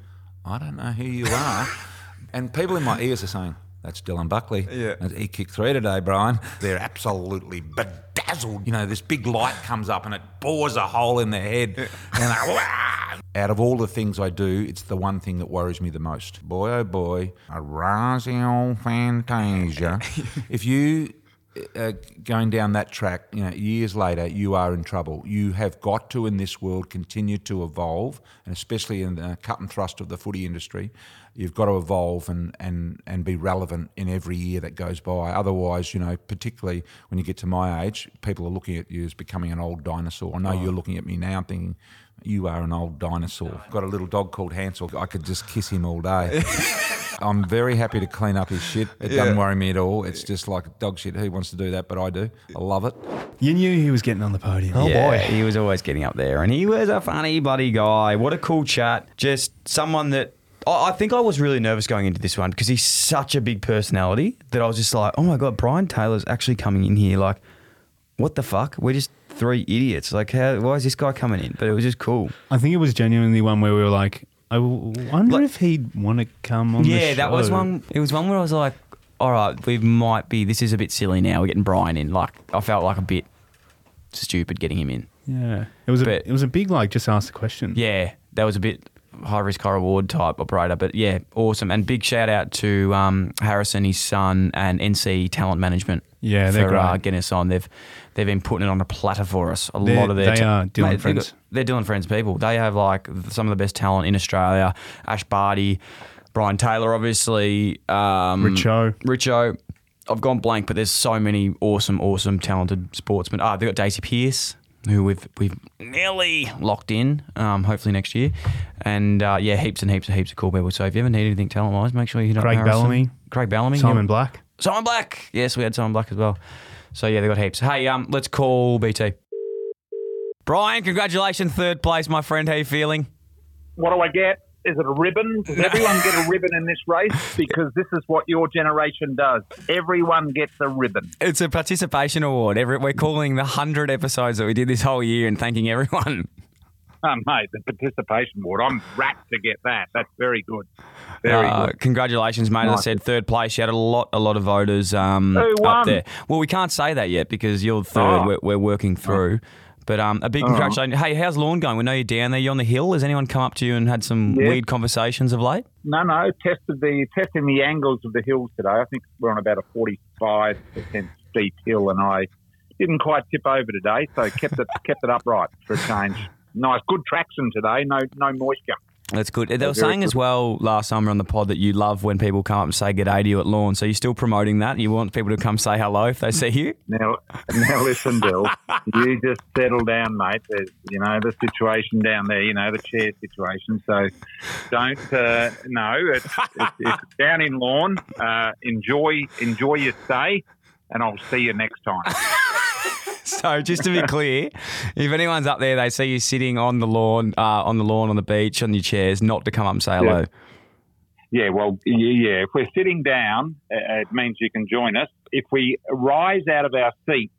I don't know who you are, and people in my ears are saying. That's Dylan Buckley. Yeah. He kicked three today, Brian. They're absolutely bedazzled. You know, this big light comes up and it bores a hole in their head. And they, out of all the things I do, it's the one thing that worries me the most. Boy, oh boy, Orazio Fantasia. if you uh, going down that track, you know, years later, you are in trouble. You have got to, in this world, continue to evolve, and especially in the cut and thrust of the footy industry, you've got to evolve and, and, and be relevant in every year that goes by. Otherwise, you know, particularly when you get to my age, people are looking at you as becoming an old dinosaur. I know you're looking at me now thinking, you are an old dinosaur. I've got a little dog called Hansel. I could just kiss him all day. I'm very happy to clean up his shit. It doesn't worry me at all. It's just like dog shit. Who wants to do that? But I do. I love it. You knew he was getting on the podium. Oh boy, he was always getting up there, and he was a funny bloody guy. What a cool chat! Just someone that I I think I was really nervous going into this one because he's such a big personality that I was just like, oh my god, Brian Taylor's actually coming in here. Like, what the fuck? We're just three idiots. Like, how? Why is this guy coming in? But it was just cool. I think it was genuinely one where we were like, I wonder if he'd want to come on. the yeah, that was show. one. It was one where I was like, all right, we might be. This is a bit silly now. We're getting Brian in. Like, I felt like a bit stupid getting him in. Yeah, it was a it was a big like just ask the question. Yeah, that was a bit high risk, high reward type operator. But yeah, awesome. And big shout out to um, Harrison, his son, and NC Talent Management. Yeah, they're for uh, getting us on. They've they've been putting it on a platter for us. A They're- lot of their they are Dylan they've friends. got- they're Dylan friends people. They have like some of the best talent in Australia. Ash Barty, Brian Taylor, obviously. Um, Richo. Richo. I've gone blank, but there's so many awesome, awesome, talented sportsmen. Ah, they've got Daisy Pearce, who we've we've nearly locked in. Um, hopefully next year, and uh, yeah, heaps and heaps and heaps of cool people. So if you ever need anything talent wise, make sure you hit up Craig Harrison. Bellamy. Craig Bellamy, Simon yeah. Black. Simon Black. Yes, we had Simon Black as well. So yeah, they got heaps. Hey, um, let's call BT. Brian, congratulations, third place, my friend. How you feeling? What do I get? Is it a ribbon? Does everyone get a ribbon in this race? Because this is what your generation does. Everyone gets a ribbon. It's a participation award. Every, we're calling the hundred episodes that we did this whole year and thanking everyone. Oh, mate, the participation award. I'm rapt to get that. That's very good. Very Uh, good. Congratulations, mate. As I said, third place. You had a lot, a lot of voters um, up there. Well, we can't say that yet because you're third. Oh. We're, we're working through. But um, a big Oh. congratulations. Hey, how's lawn going? We know you're down there. You're on the hill. Has anyone come up to you and had some Yeah. weird conversations of late? No, no. Tested the testing the angles of the hills today. I think we're on about a 45 percent steep hill, and I didn't quite tip over today, so kept it kept it upright for a change. Nice, good traction today. No, no moisture. That's good. They were saying as well last summer on the pod that you love when people come up and say good day to you at lawn. So you're still promoting that. You want people to come say hello if they see you? Now, now listen, Bill. you just settle down, mate. There's, you know the situation down there. You know the chair situation. So don't. Uh, no, it's, it's, it's down in lawn. Uh, enjoy, enjoy your stay, and I'll see you next time. So just to be clear, if anyone's up there, they see you sitting on the lawn, uh, on the lawn, on the beach, on your chairs, not to come up and say hello. Yeah, well, yeah, yeah. If we're sitting down, uh, it means you can join us. if we rise out of our seats,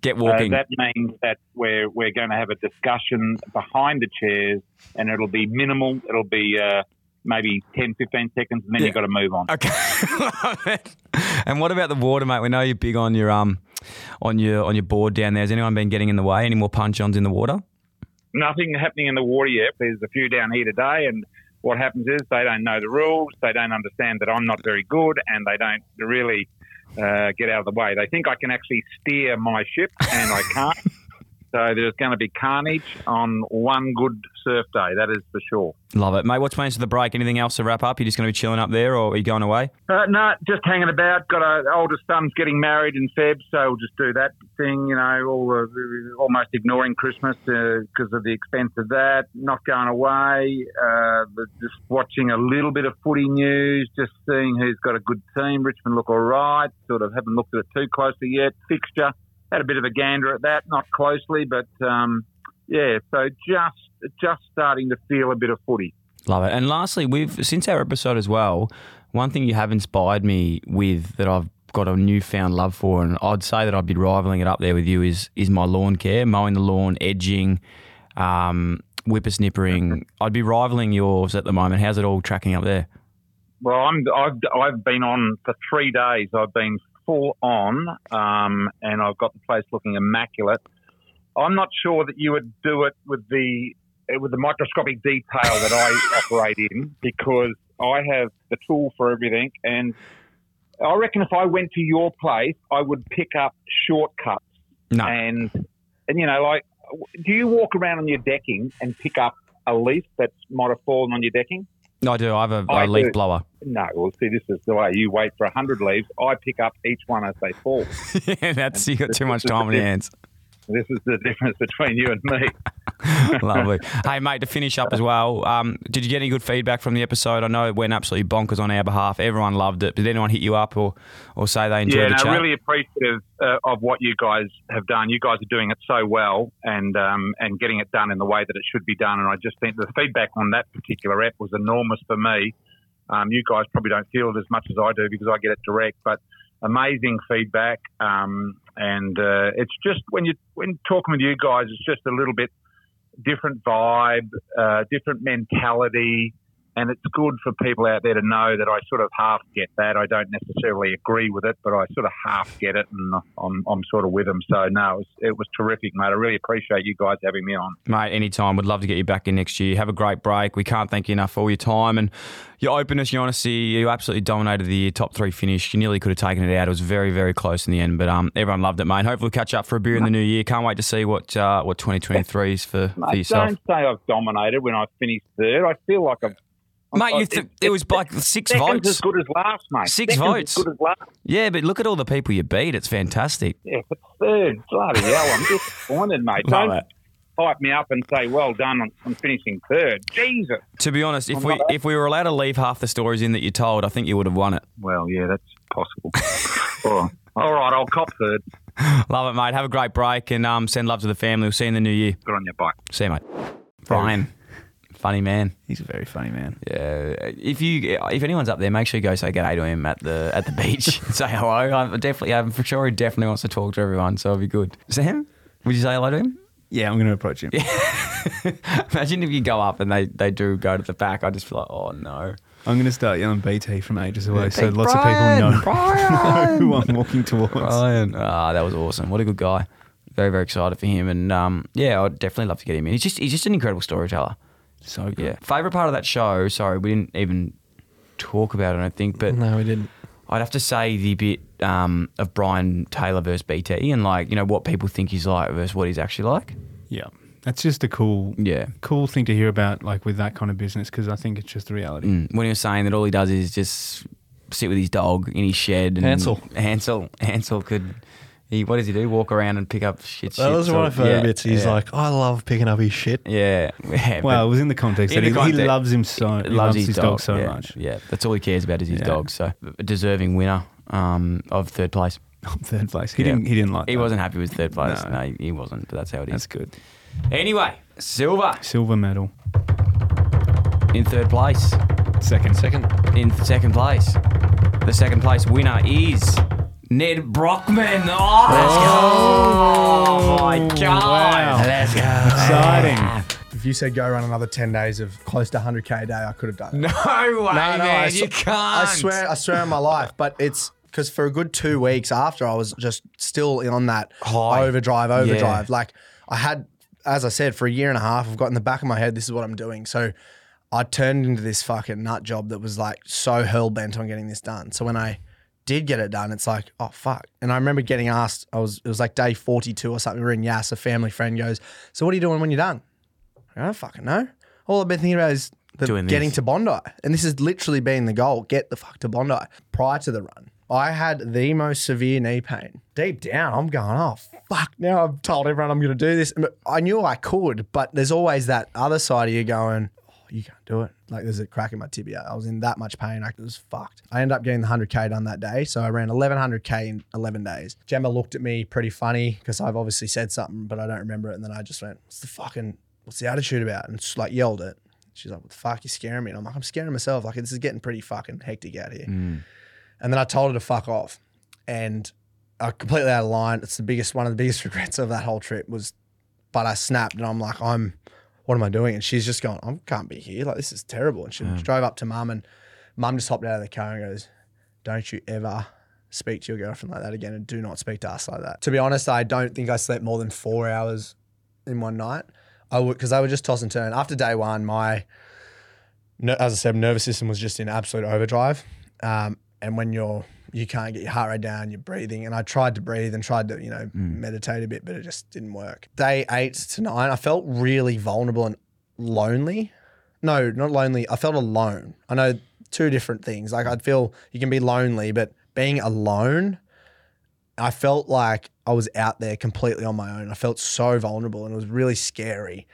Get uh, walking. that means that we're we're going to have a discussion behind the chairs, and it'll be minimal. It'll be uh, maybe 10, 15 seconds, and then Yeah. you've got to move on. Okay. and what about the water, mate? We know you're big on your um on your on your board down there. Has anyone been getting in the way? Any more punch-ons in the water? Nothing happening in the water yet. There's a few down here today, and what happens is they don't know the rules. They don't understand that I'm not very good, and they don't really uh, get out of the way. They think I can actually steer my ship, and I can't. so there's going to be carnage on one good surf day. That is for sure. Love it, mate. What's plans for the break? Anything else to wrap up? You're just going to be chilling up there, or are you going away? Uh, no, just hanging about. Got a oldest son's getting married in Feb, so we'll just do that thing. You know, all the, almost ignoring Christmas because of the expense of that. Not going away. Uh, just watching a little bit of footy news. Just seeing who's got a good team. Richmond look all right. Sort of haven't looked at it too closely yet. Fixture had a bit of a gander at that. Not closely, but um, yeah. So just just starting to feel a bit of footy. Love it. And lastly, we've since our episode as well, one thing you have inspired me with that I've got a newfound love for, and I'd say that I'd be rivaling it up there with you is is my lawn care, mowing the lawn, edging, um, whippersnippering. I'd be rivaling yours at the moment. How's it all tracking up there? Well, I'm, I've, I've been on for three days. I've been full on, um, and I've got the place looking immaculate. I'm not sure that you would do it with the with the microscopic detail that I operate in because I have the tool for everything, and I reckon if I went to your place, I would pick up shortcuts. No. And and you know, like, do you walk around on your decking and pick up a leaf that might have fallen on your decking? I do. I have a, I a leaf do. blower. No, well, see, this is the way you wait for a hundred leaves. I pick up each one as they fall. yeah, that's you got too much time on your hands. This is the difference between you and me. Lovely. Hey, mate, to finish up as well, um, did you get any good feedback from the episode? I know it went absolutely bonkers on our behalf. Everyone loved it. Did anyone hit you up or, or say they enjoyed yeah, the no, chat? really appreciative uh, of what you guys have done. You guys are doing it so well and um, and getting it done in the way that it should be done. And I just think the feedback on that particular app was enormous for me. Um, you guys probably don't feel it as much as I do because I get it direct, but amazing feedback. Um, and uh, it's just when you when talking with you guys, it's just a little bit different vibe, uh, different mentality. And it's good for people out there to know that I sort of half get that. I don't necessarily agree with it, but I sort of half get it, and I'm, I'm sort of with them. So no, it was, it was terrific, mate. I really appreciate you guys having me on. Mate, anytime. Would love to get you back in next year. Have a great break. We can't thank you enough for all your time and your openness, your honesty. You absolutely dominated the year, top three finish. You nearly could have taken it out. It was very, very close in the end, but um, everyone loved it, mate. Hopefully, we'll catch up for a beer in the new year. Can't wait to see what uh, what 2023 is for, for yourself. don't say I've dominated when I finished third. I feel like I've. Mate, you th- it was like six votes. as good as last, mate. Six Second's votes. As good as last. Yeah, but look at all the people you beat. It's fantastic. Yeah, but third, bloody hell, I'm disappointed, mate. Love Don't it. hype me up and say, "Well done on, on finishing third. Jesus. To be honest, if I'm we not- if we were allowed to leave half the stories in that you told, I think you would have won it. Well, yeah, that's possible. all, right. all right, I'll cop third. Love it, mate. Have a great break and um, send love to the family. We'll see you in the new year. Good on your bike. See you, mate. Brian, funny man. He's a very funny man. Yeah. If you if anyone's up there, make sure you go say g'day to him at the at the beach. say hello. I'm definitely, I'm for sure he definitely wants to talk to everyone. So it'll be good. Sam, would you say hello to him? Yeah, I'm going to approach him. Imagine if you go up and they, they do go to the back. I just feel like, oh no. I'm going to start yelling BT from ages away, Yeah, so Big lots of people know, know who I'm walking towards. Brian. Ah, that was awesome. What a good guy. Very, very excited for him. And um, yeah, I'd definitely love to get him in. He's just he's just an incredible storyteller. So good. Yeah. Favorite part of that show, sorry, we didn't even talk about it, I don't think, but No, we didn't. I'd have to say the bit um, of Brian Taylor versus BT and like, you know, what people think he's like versus what he's actually like. Yeah. That's just a cool, yeah, cool thing to hear about, like with that kind of business, because I think it's just the reality. Mm. When he was saying that all he does is just sit with his dog in his shed. And Hansel. Hansel. Hansel could. He, what does he do? Walk around and pick up shit. That shit, was one of my favourite yeah, bits. He's yeah. like, I love picking up his shit. Yeah. yeah Well, it was in the context in that the he, he loves him so he loves, his, dog, so yeah, much. Yeah, that's all he cares about is his Yeah. dog. So a deserving winner um, of third place. Third place. He Yeah. didn't. He didn't like. He that. wasn't happy with third place. No. No, he- he wasn't. But that's how it is. That's good. Anyway, silver Silver medal. in third place. Second. Second. In second place, the second place winner is Ned Brockman. Oh, oh, oh my God. Let's go. Exciting. If you said go run another 10 days of close to 100k a day, I could have done it. No way, man. I you can't. I swear, I swear on my life. But it's because for a good two weeks after, I was just still on that High. overdrive, overdrive. Yeah. Like I had, as I said, for a year and a half, I've got in the back of my head, this is what I'm doing. So I turned into this fucking nut job that was like so hell bent on getting this done. So when I did get it done, it's like, oh fuck. And I remember getting asked, I was it was like day 42 or something. We were in Yass, a family friend goes, So what are you doing when you're done? I don't fucking know. All I've been thinking about is the Doing getting this. to Bondi. And this has literally been the goal. Get the fuck to Bondi. Prior to the run, I had the most severe knee pain. Deep down, I'm going, oh fuck. Now I've told everyone I'm gonna do this. I knew I could, but there's always that other side of you going, do it. Like there's a crack in my tibia. I was in that much pain. I was fucked. I ended up getting the 100k done that day. So I ran 1100k in 11 days. Gemma looked at me pretty funny because I've obviously said something, but I don't remember it. And then I just went, what's the fucking, what's the attitude about? And just like yelled it. She's like, what the fuck? You're scaring me. And I'm like, I'm scaring myself. Like this is getting pretty fucking hectic out here. Mm. And then I told her to fuck off. And I completely out of line. It's the biggest, one of the biggest regrets of that whole trip was, but I snapped and I'm like, I'm, what am I doing? And she's just going, I can't be here. Like, this is terrible. And she drove up to mum and mum just hopped out of the car and goes, don't you ever speak to your girlfriend like that again and do not speak to us like that. To be honest, I don't think I slept more than four hours in one night. I would, because I would just toss and turn. After day one, my, as I said, nervous system was just in absolute overdrive. Um, and when you're, you can't get your heart rate down, you're breathing. And I tried to breathe and tried to, you know, hmm. meditate a bit, but it just didn't work. Day eight to nine, I felt really vulnerable and lonely. No, not lonely. I felt alone. I know two different things. Like I'd feel you can be lonely, but being alone, I felt like I was out there completely on my own. I felt so vulnerable and it was really scary.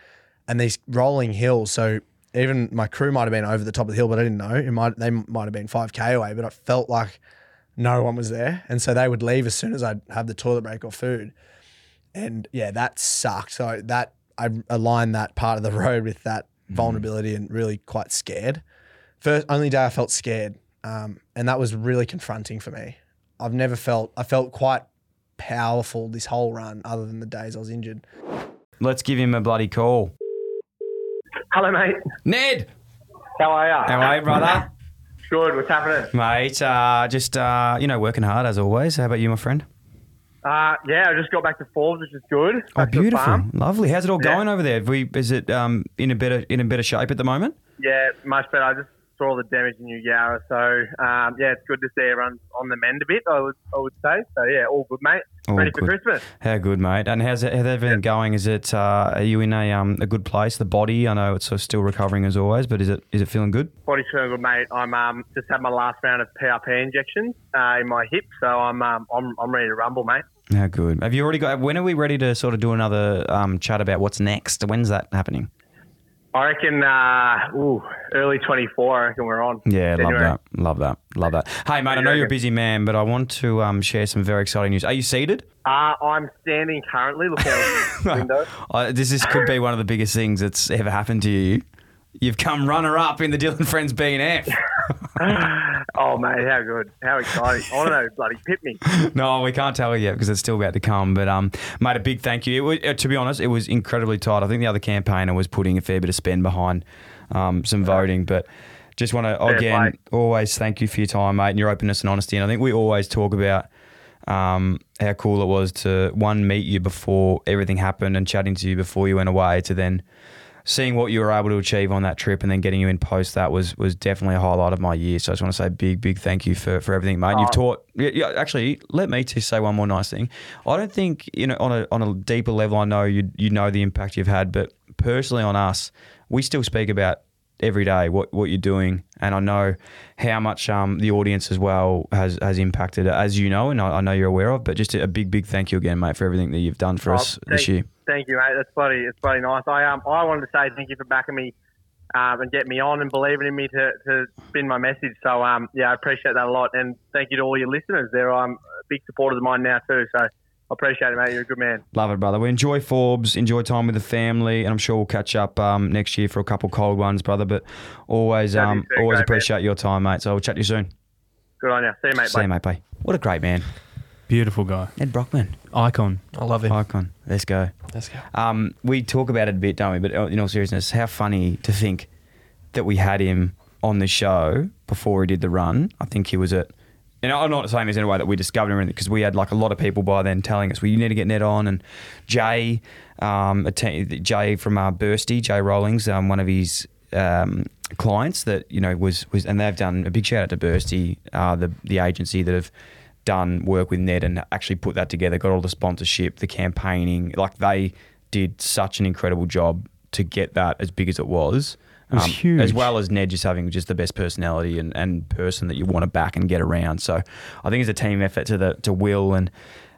And these rolling hills, so even my crew might have been over the top of the hill, but I didn't know. It might they might have been five k away, but I felt like no one was there, and so they would leave as soon as I'd have the toilet break or food. And yeah, that sucked. So that I aligned that part of the road with that vulnerability and really quite scared. First only day I felt scared, um, and that was really confronting for me. I've never felt I felt quite powerful this whole run, other than the days I was injured. Let's give him a bloody call. Hello, mate. Ned, How are you? how are you, brother? Good. What's happening? Mate, uh, just, uh, you know, working hard as always. How about you, my friend? Uh, yeah, I just got back to Forbes, which is good. Oh, Back beautiful. Lovely. How's it all Yeah. going over there? We, is it um, in a better in a better shape at the moment? Yeah, much better. I just saw all the damage in Eugowra, so um, yeah, it's good to see everyone's on the mend a bit. I would, I would say. So yeah, all good, mate. All Ready for. Christmas? How good, mate. And how's, it, how's everything going? Is it, uh, are you in a, um, a good place? The body, I know it's still recovering as always, but is it is it feeling good? Body's feeling good, mate. I'm um, just had my last round of PRP injections uh, in my hip, so I'm um, I'm I'm ready to rumble, mate. How good. Have you already got, when are we ready to sort of do another um, chat about what's next? When's that happening? I reckon, uh, ooh, early 24. I reckon we're on. Yeah, love that. Love that. Love that. Hey, mate, I know you're a busy man, but I want to um, share some very exciting news. Are you seated? Uh, I'm standing currently looking out the window. Uh, this is, could be one of the biggest things that's ever happened to you. You've come runner up in the Dylan Friends B and F. oh, mate, how good. How exciting. I to know, bloody pit me. No, we can't tell you yet because it's still about to come. But um, mate, a big thank you. It was, uh, to be honest, it was incredibly tight. I think the other campaigner was putting a fair bit of spend behind um, some voting, but. Just want to again play. always thank you for your time, mate, and your openness and honesty. And I think we always talk about um, how cool it was to one meet you before everything happened and chatting to you before you went away, to then seeing what you were able to achieve on that trip and then getting you in post. That was was definitely a highlight of my year. So I just want to say big big thank you for for everything, mate. You've Oh. taught. Yeah, yeah, actually, let me just say one more nice thing. I don't think you know on a on a deeper level. I know you you know the impact you've had, but personally on us, we still speak about every day what, what you're doing and I know how much um, the audience as well has has impacted as you know and I, I know you're aware of but just a big big thank you again mate for everything that you've done for Oh, us this year Thank you, mate. That's bloody, it's bloody nice. I um, I wanted to say thank you for backing me um, and getting me on and believing in me to, to spin my message. So um, yeah, I appreciate that a lot, and thank you to all your listeners. They're um, big supporters of mine now too. So I appreciate it, mate. You're a good man. Love it, brother. We enjoy Forbes, enjoy time with the family, and I'm sure we'll catch up um, next year for a couple cold ones, brother. But always, um, always great, appreciate your time, mate. So we'll chat to you soon. Good on you. See you, mate. See you, mate. Bye. What a great man. Beautiful guy. Ed Brockman. Icon. I love him. Icon. Let's go. Let's go. Um, we talk about it a bit, don't we? But uh, in all seriousness, how funny to think that we had him on the show before he did the run. I think he was at. And I'm not saying this in a way that we discovered him because we had like a lot of people by then telling us, well, you need to get Ned on. And Jay, um, a Jay from uh, Bursty, Jay Rollings, um, one of his um, clients that you know was was, and they've done a big shout out to Bursty, uh, the the agency that have done work with Ned and actually put that together, got all the sponsorship, the campaigning. Like they did such an incredible job to get that as big as it was. It was um, huge. As well as Ned just having just the best personality and, and person that you want to back and get around. So I think it's a team effort to the to Will and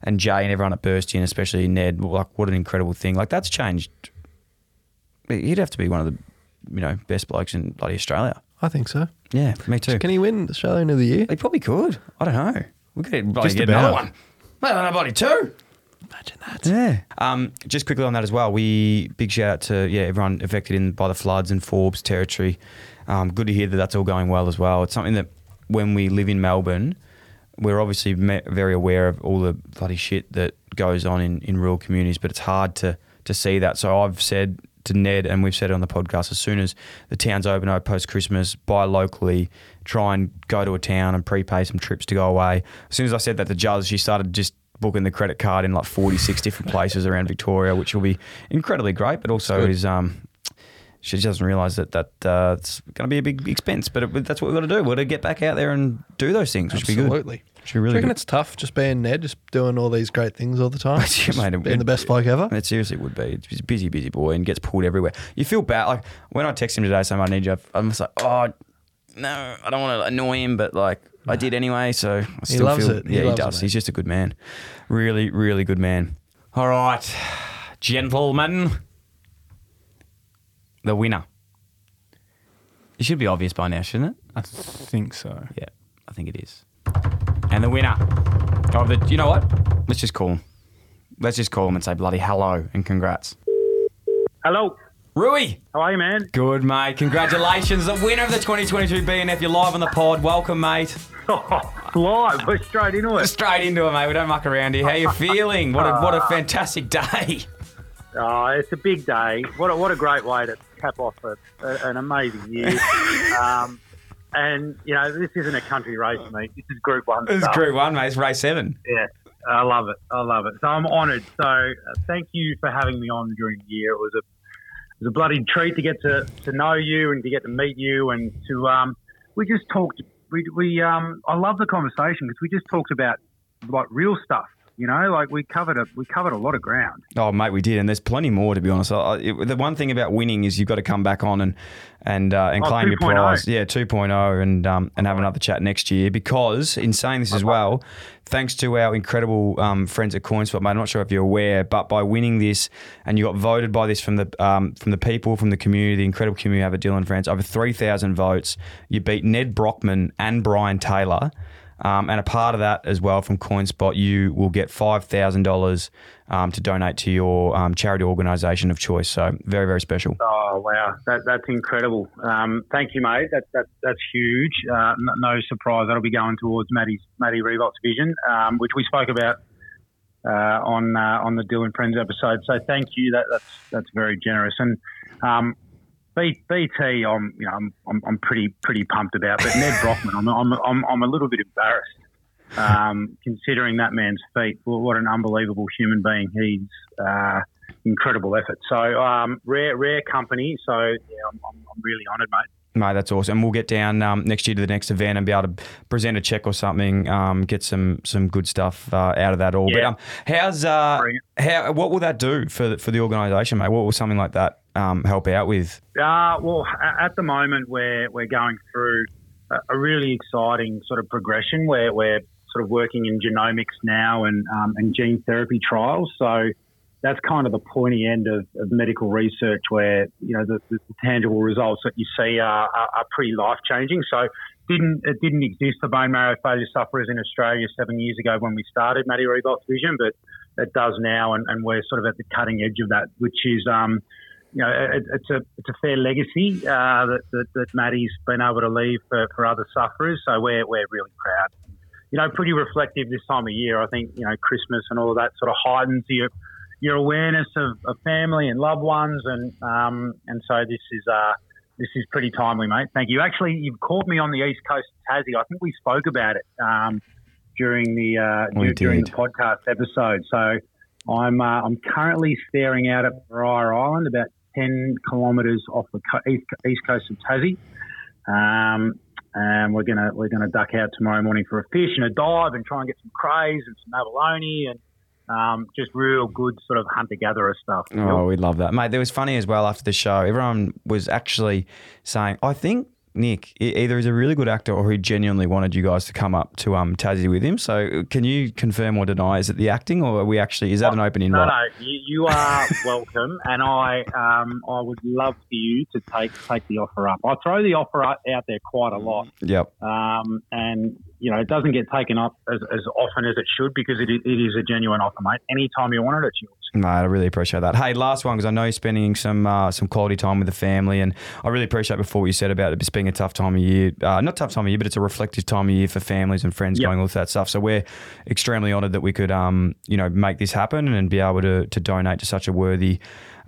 and Jay and everyone at Bursty and especially Ned. Like what an incredible thing. Like that's changed. He'd have to be one of the you know best blokes in bloody Australia. I think so. Yeah, me too. Can he win Australian of the Year? He probably could. I don't know. We could bloody Just get about. another one. Maybe another bloody two. Imagine that. Yeah. Um, just quickly on that as well. We big shout out to yeah everyone affected in by the floods in Forbes territory. Um, good to hear that that's all going well as well. It's something that when we live in Melbourne, we're obviously me- very aware of all the bloody shit that goes on in, in rural communities, but it's hard to to see that. So I've said to Ned, and we've said it on the podcast, as soon as the town's open up post Christmas, buy locally, try and go to a town and prepay some trips to go away. As soon as I said that to Juz, she started just booking the credit card in like 46 different places around Victoria, which will be incredibly great, but also good. is. Um, she doesn't realise that that uh, it's going to be a big expense, but it, that's what we've got to do. We've got to get back out there and do those things, which would be good. Absolutely. Be really Do you reckon good. it's tough just being Ned, just doing all these great things all the time? Yeah, mate, it- being the best bloke ever? It seriously would be. He's a busy, busy boy and gets pulled everywhere. You feel bad. Like when I text him today saying I need you, I'm just like, oh no, I don't want to annoy him, but like I did anyway. So I He still loves feel, it. He Yeah, he, loves it, does. mate. He's just a good man. Really, really good man. All right, gentlemen, the winner. It should be obvious by now, shouldn't it? I think so. Yeah, I think it is. And the winner of the, you know what? Let's just call him. Let's just call him and say bloody hello and congrats. Hello. Rui. How are you, man? Good, mate. Congratulations. The winner of the 2022 BNF. You're live on the pod. Welcome, mate. Live. We're straight into it. Straight into it, mate. We don't muck around here. How you feeling? What a, what a fantastic day. Oh, it's a big day. What a, what a great way to cap off a, a, an amazing year. um, and, you know, this isn't a country race, mate. This is Group 1 This is. Group 1, mate. It's race 7. Yeah, I love it. I love it. So I'm honoured. So uh, thank you for having me on during the year. It was a it was a bloody treat to get to, to know you and to get to meet you and to um we just talked we we um I love the conversation because we just talked about like real stuff. You know, like we covered a we covered a lot of ground. Oh, mate, we did, and there's plenty more to be honest. I, it, the one thing about winning is you've got to come back on and and uh, and Oh, claim your 2.0. prize. Yeah, 2.0, and um, and have another chat next year. Because in saying this as well, thanks to our incredible um, friends at CoinSpot, mate. I'm not sure if you're aware, but by winning this, and you got voted by this from the um, from the people, from the community, the incredible community we have at Dylan Friends, over 3,000 votes. You beat Ned Brockman and Brian Taylor. Um, and a part of that as well from CoinSpot, you will get five thousand dollars um, to donate to your um, charity organisation of choice. So very, very special. Oh wow, that, that's incredible. Um, thank you, mate. That, that that's huge. Uh, no, surprise that'll be going towards Maddie's Maddie Riewoldt's vision, um, which we spoke about uh, on uh, on the Dylan Friends episode. So thank you. That that's that's very generous. And um, B, BT, I'm you know I'm, I'm, I'm pretty pretty pumped about. But Ned Brockman, I'm, I'm I'm I'm a little bit embarrassed. Um, considering that man's feat, well, what an unbelievable human being he's. Uh, incredible effort. So um, rare, rare company. So yeah, I'm, I'm, I'm really honoured, mate. Mate, that's awesome. And we'll get down um, next year to the next event and be able to present a check or something, um, get some some good stuff uh, out of that all. But Yeah. um, how's uh, how what will that do for the, for the organisation, mate? What will something like that um, help out with? Uh, well, at the moment, we're we're going through a, really exciting sort of progression where we're sort of working in genomics now and um, and gene therapy trials. So that's kind of the pointy end of, of medical research where you know the, the tangible results that you see are, are, are pretty life changing. So didn't it didn't exist for bone marrow failure sufferers in Australia seven years ago when we started Maddie Riewoldt's vision, but it does now, and, and we're sort of at the cutting edge of that, which is um, you know it, it's a it's a fair legacy uh, that, that that Maddie's been able to leave for, for other sufferers. So we're we're really proud. you know, pretty reflective this time of year. I think you know Christmas and all of that sort of heightens your your awareness of, of family and loved ones, and um, and so this is uh, this is pretty timely, mate. Thank you. Actually, you've caught me on the east coast of Tassie. I think we spoke about it um, during the uh, during the podcast episode. So I'm uh, I'm currently staring out at Maria Island, about ten kilometres off the east coast of Tassie. Um, and we're gonna we're gonna duck out tomorrow morning for a fish and a dive and try and get some crays and some abalone and um, just real good sort of hunter gatherer stuff. Oh, we love that, mate. It was funny as well after the show. Everyone was actually saying, "I think Nick either is a really good actor or he genuinely wanted you guys to come up to um Tassie with him." So, can you confirm or deny? Is it the acting, or are we actually? Is that an open No, invite? no, you, you are welcome, and I um, I would love for you to take take the offer up. I throw the offer out out there quite a lot, Yep. um, and you know it doesn't get taken up as, as often as it should because it, it is a genuine offer, mate. Anytime you want it, it's yours. Mate, I really appreciate that. Hey, last one because I know you're spending some uh, some quality time with the family, and I really appreciate before what you said about it just being a tough time of year. Uh, not tough time of year, but it's a reflective time of year for families and friends Yep. going with that stuff. So we're extremely honoured that we could, um, you know, make this happen and be able to to donate to such a worthy.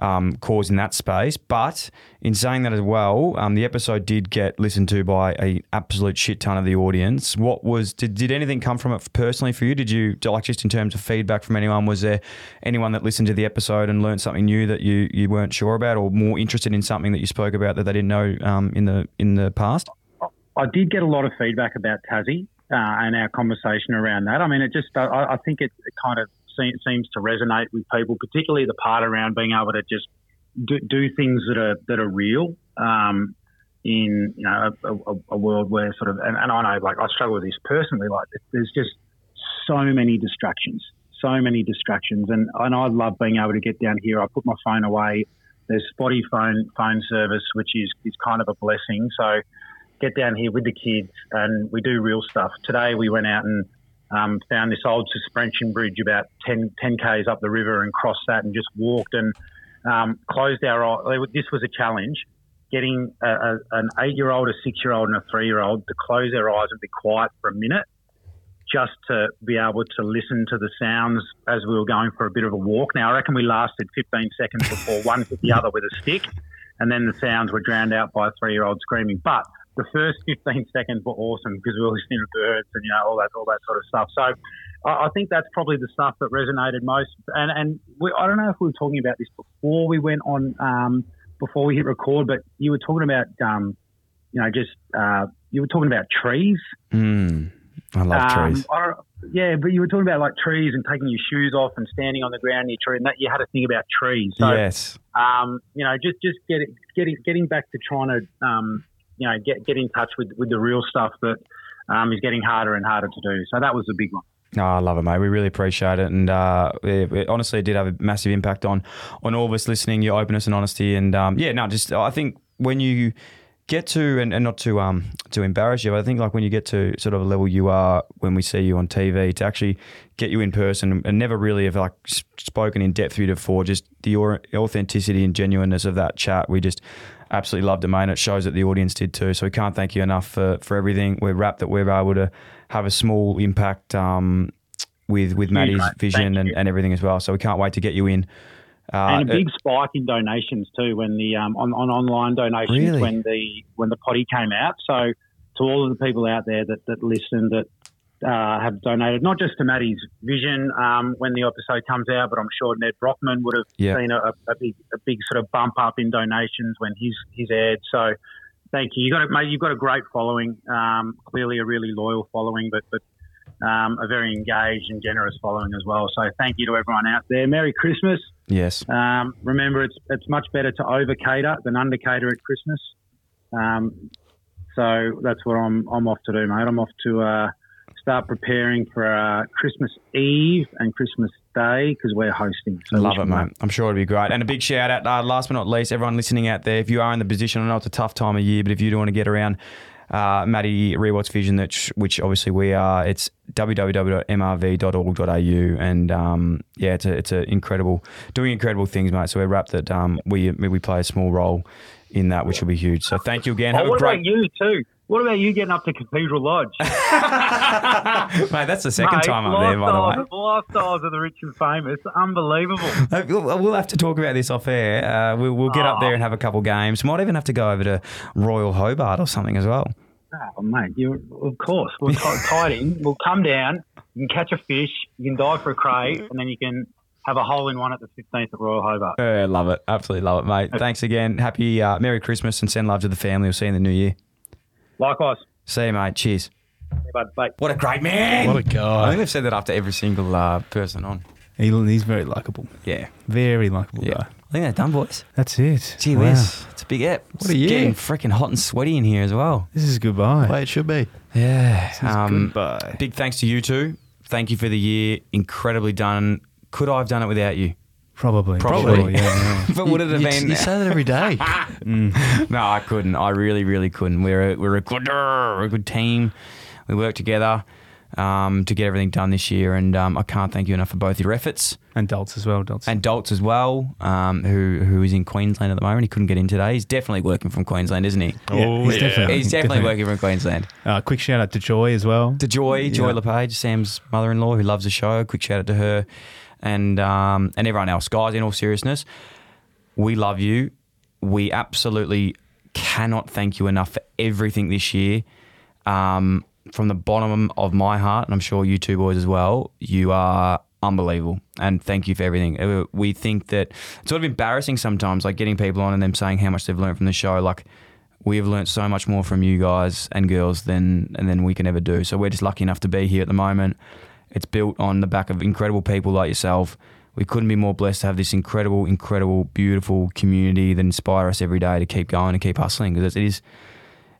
Um, cause in that space, but in saying that as well, um, the episode did get listened to by a absolute shit ton of the audience. What was did, did anything come from it personally for you? Did you like just in terms of feedback from anyone? Was there anyone that listened to the episode and learned something new that you, you weren't sure about, or more interested in something that you spoke about that they didn't know um, in the in the past? I did get a lot of feedback about Tassie uh, and our conversation around that. I mean, it just, I, I think it, it kind of se- seems to resonate with people, particularly the part around being able to just do, do things that are that are real um, in you know a, a, a world where sort of, and, and I know like I struggle with this personally. Like there's just so many distractions, so many distractions, and and I love being able to get down here. I put my phone away. There's spotty phone phone service, which is is kind of a blessing. So get down here with the kids and we do real stuff. Today we went out and um, found this old suspension bridge about 10, 10 k's up the river and crossed that and just walked and um, closed our eyes. This was a challenge, getting a, a, an eight-year-old, a six-year-old, and a three-year-old to close their eyes and be quiet for a minute, just to be able to listen to the sounds as we were going for a bit of a walk. Now I reckon we lasted 15 seconds before one hit the other with a stick, and then the sounds were drowned out by a three-year-old screaming. But the first 15 seconds were awesome because we were listening to birds and you know all that all that sort of stuff. So I, I think that's probably the stuff that resonated most. And and we, I don't know if we were talking about this before we went on um, before we hit record, but you were talking about um, you know just uh, you were talking about trees. Mm, I love Um, trees. I yeah, but you were talking about like trees and taking your shoes off and standing on the ground near tree, and that you had to think about trees. So, yes. um, you know, just just get getting getting back to trying to um, you know get get in touch with with the real stuff that um, is getting harder and harder to do. So that was the big one. No, I love it, mate. We really appreciate it, and uh, it, it honestly it did have a massive impact on on all of us listening. Your openness and honesty, and um, yeah, no, just I think when you get to and, and not to um to embarrass you, but I think like when you get to sort of a level you are when we see you on TV, to actually get you in person and never really have like spoken in depth with you before, just the authenticity and genuineness of that chat, we just absolutely loved it, mate. It shows that the audience did too. So we can't thank you enough for for everything. We're wrapped that we're able to have a small impact um, with with Maddie's vision and, and everything as well. So we can't wait to get you in. Uh, and a big spike in donations too when the um, on, on online donations Really? when the when the potty came out. So to all of the people out there that that listen that uh, have donated not just to Maddie's vision um, when the episode comes out, but I'm sure Ned Brockman would have seen a, a big a big sort of bump up in donations when his his aired. So thank you. You got a, mate. You've got a great following. Um, clearly a really loyal following, but but. Um, a very engaged and generous following as well. So thank you to everyone out there. Merry Christmas. yes. Um, remember, it's it's much better to over cater than under cater at Christmas. Um, so that's what I'm I'm off to do, mate. I'm off to uh, start preparing for uh, Christmas Eve and Christmas Day because we're hosting. So Love it, mate. I'm sure it'll be great. And a big shout out, uh, last but not least, everyone listening out there. If you are in the position, I know it's a tough time of year, but if you do want to get around uh, Maddie Riewoldt's vision, which obviously we are, it's www.mrv.org.au, and um, yeah, it's a, it's a incredible, doing incredible things, mate. So we're wrapped that um, we we play a small role in that, which will be huge. So thank you again. Oh, Have what a great. about you too? What about you getting up to Cathedral Lodge? Mate, that's the second Mate, time up there, by the way. lifestyles- of the rich and famous, unbelievable. We'll have to talk about this off air. Uh, we'll, we'll get up there and have a couple games. Might even have to go over to Royal Hobart or something as well. Oh, mate, you of course. We'll tie tied in. We'll come down. You can catch a fish. You can dive for a cray, and then you can have a hole in one at the 15th at Royal Hobart. Uh, love it. Absolutely love it, mate. Thanks again. Happy uh, Merry Christmas and send love to the family. We'll see you in the new year. Likewise. See you, mate. Cheers. Bye. Bye. What a great man. What a guy. I think they've said that after every single uh, person on. He, he's very likable. Yeah. Very likable Yeah. guy. I think they're done, boys. That's it. Gee Wow. whiz. It's a big ep. What a It's year. Getting freaking hot and sweaty in here as well. This is goodbye. Way it should be. Yeah. This is Um, goodbye. Big thanks to you two. Thank you for the year. Incredibly done. Could I have done it without you? Probably. Probably. Probably, yeah, yeah. but would it have You- been? you say that every day. Mm. no, I couldn't. I really, really couldn't. We're a, we're a good, we're a good team. We work together um, to get everything done this year, and um, I can't thank you enough for both your efforts. And Dolts as well. Dolts. And Dolts as well, um, who who is in Queensland at the moment. He couldn't get in today. He's definitely working from Queensland, isn't he? Oh, he's definitely- He's definitely, definitely. working from Queensland. Uh, quick shout out to Joy as well. To Joy, Joy Yeah. LePage, Sam's mother-in-law, who loves the show. Quick shout out to her, and um, and everyone else, guys. In all seriousness, we love you. We absolutely cannot thank you enough for everything this year. Um, from the bottom of my heart, and I'm sure you two boys as well, you are unbelievable. And thank you for everything. Uh, We think that it's sort of embarrassing sometimes, like getting people on and them saying how much they've learned from the show. Like we have learned so much more from you guys and girls than and than we can ever do. So we're just lucky enough to be here at the moment. It's built on the back of incredible people like yourself. We couldn't be more blessed to have this incredible, incredible, beautiful community that inspire us every day to keep going and keep hustling because it is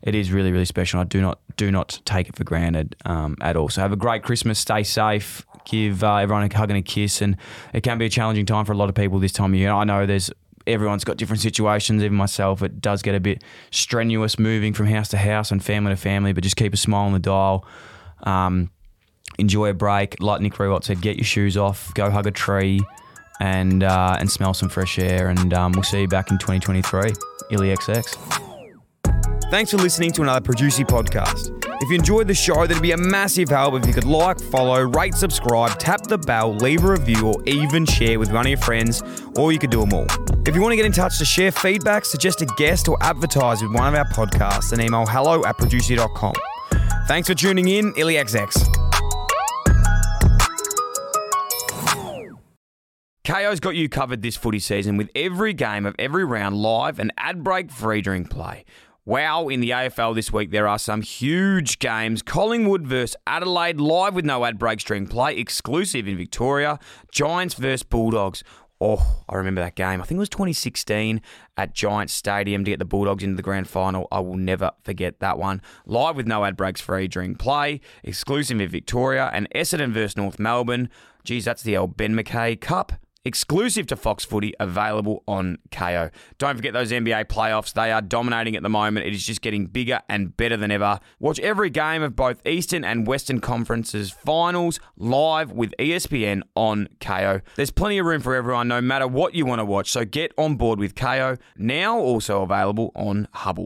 it is really, really special. I do not do not take it for granted um, at all. So have a great Christmas. Stay safe. Give uh, everyone a hug and a kiss. And it can be a challenging time for a lot of people this time of year. I know there's everyone's got different situations. Even myself, it does get a bit strenuous moving from house to house and family to family. But just keep a smile on the dial. Um, enjoy a break. Like Nick Riewoldt said, get your shoes off. Go hug a tree. And uh, and smell some fresh air, and um, we'll see you back in 2023. Illy XX. Thanks for listening to another Producy podcast. If you enjoyed the show, that'd be a massive help if you could like, follow, rate, subscribe, tap the bell, leave a review, or even share with one of your friends, or you could do them all. If you want to get in touch to share feedback, suggest a guest, or advertise with one of our podcasts, then email hello at producer.com. Thanks for tuning in, IllyXX. Kayo's got you covered this footy season with every game of every round live and ad break free during play. Wow, in the AFL this week there are some huge games. Collingwood versus Adelaide live with no ad breaks during play, exclusive in Victoria. Giants versus Bulldogs. Oh, I remember that game. I think it was 2016 at Giants Stadium to get the Bulldogs into the grand final. I will never forget that one. Live with no ad breaks free during play, exclusive in Victoria, and Essendon versus North Melbourne. Geez, that's the old Ben McKay Cup exclusive to Fox Footy, available on Kayo. Don't forget those NBA playoffs. They are dominating at the moment. It is just getting bigger and better than ever. Watch every game of both Eastern and Western Conferences finals live with ESPN on Kayo. There's plenty of room for everyone, no matter what you want to watch. So get on board with Kayo, now also available on Hubbl.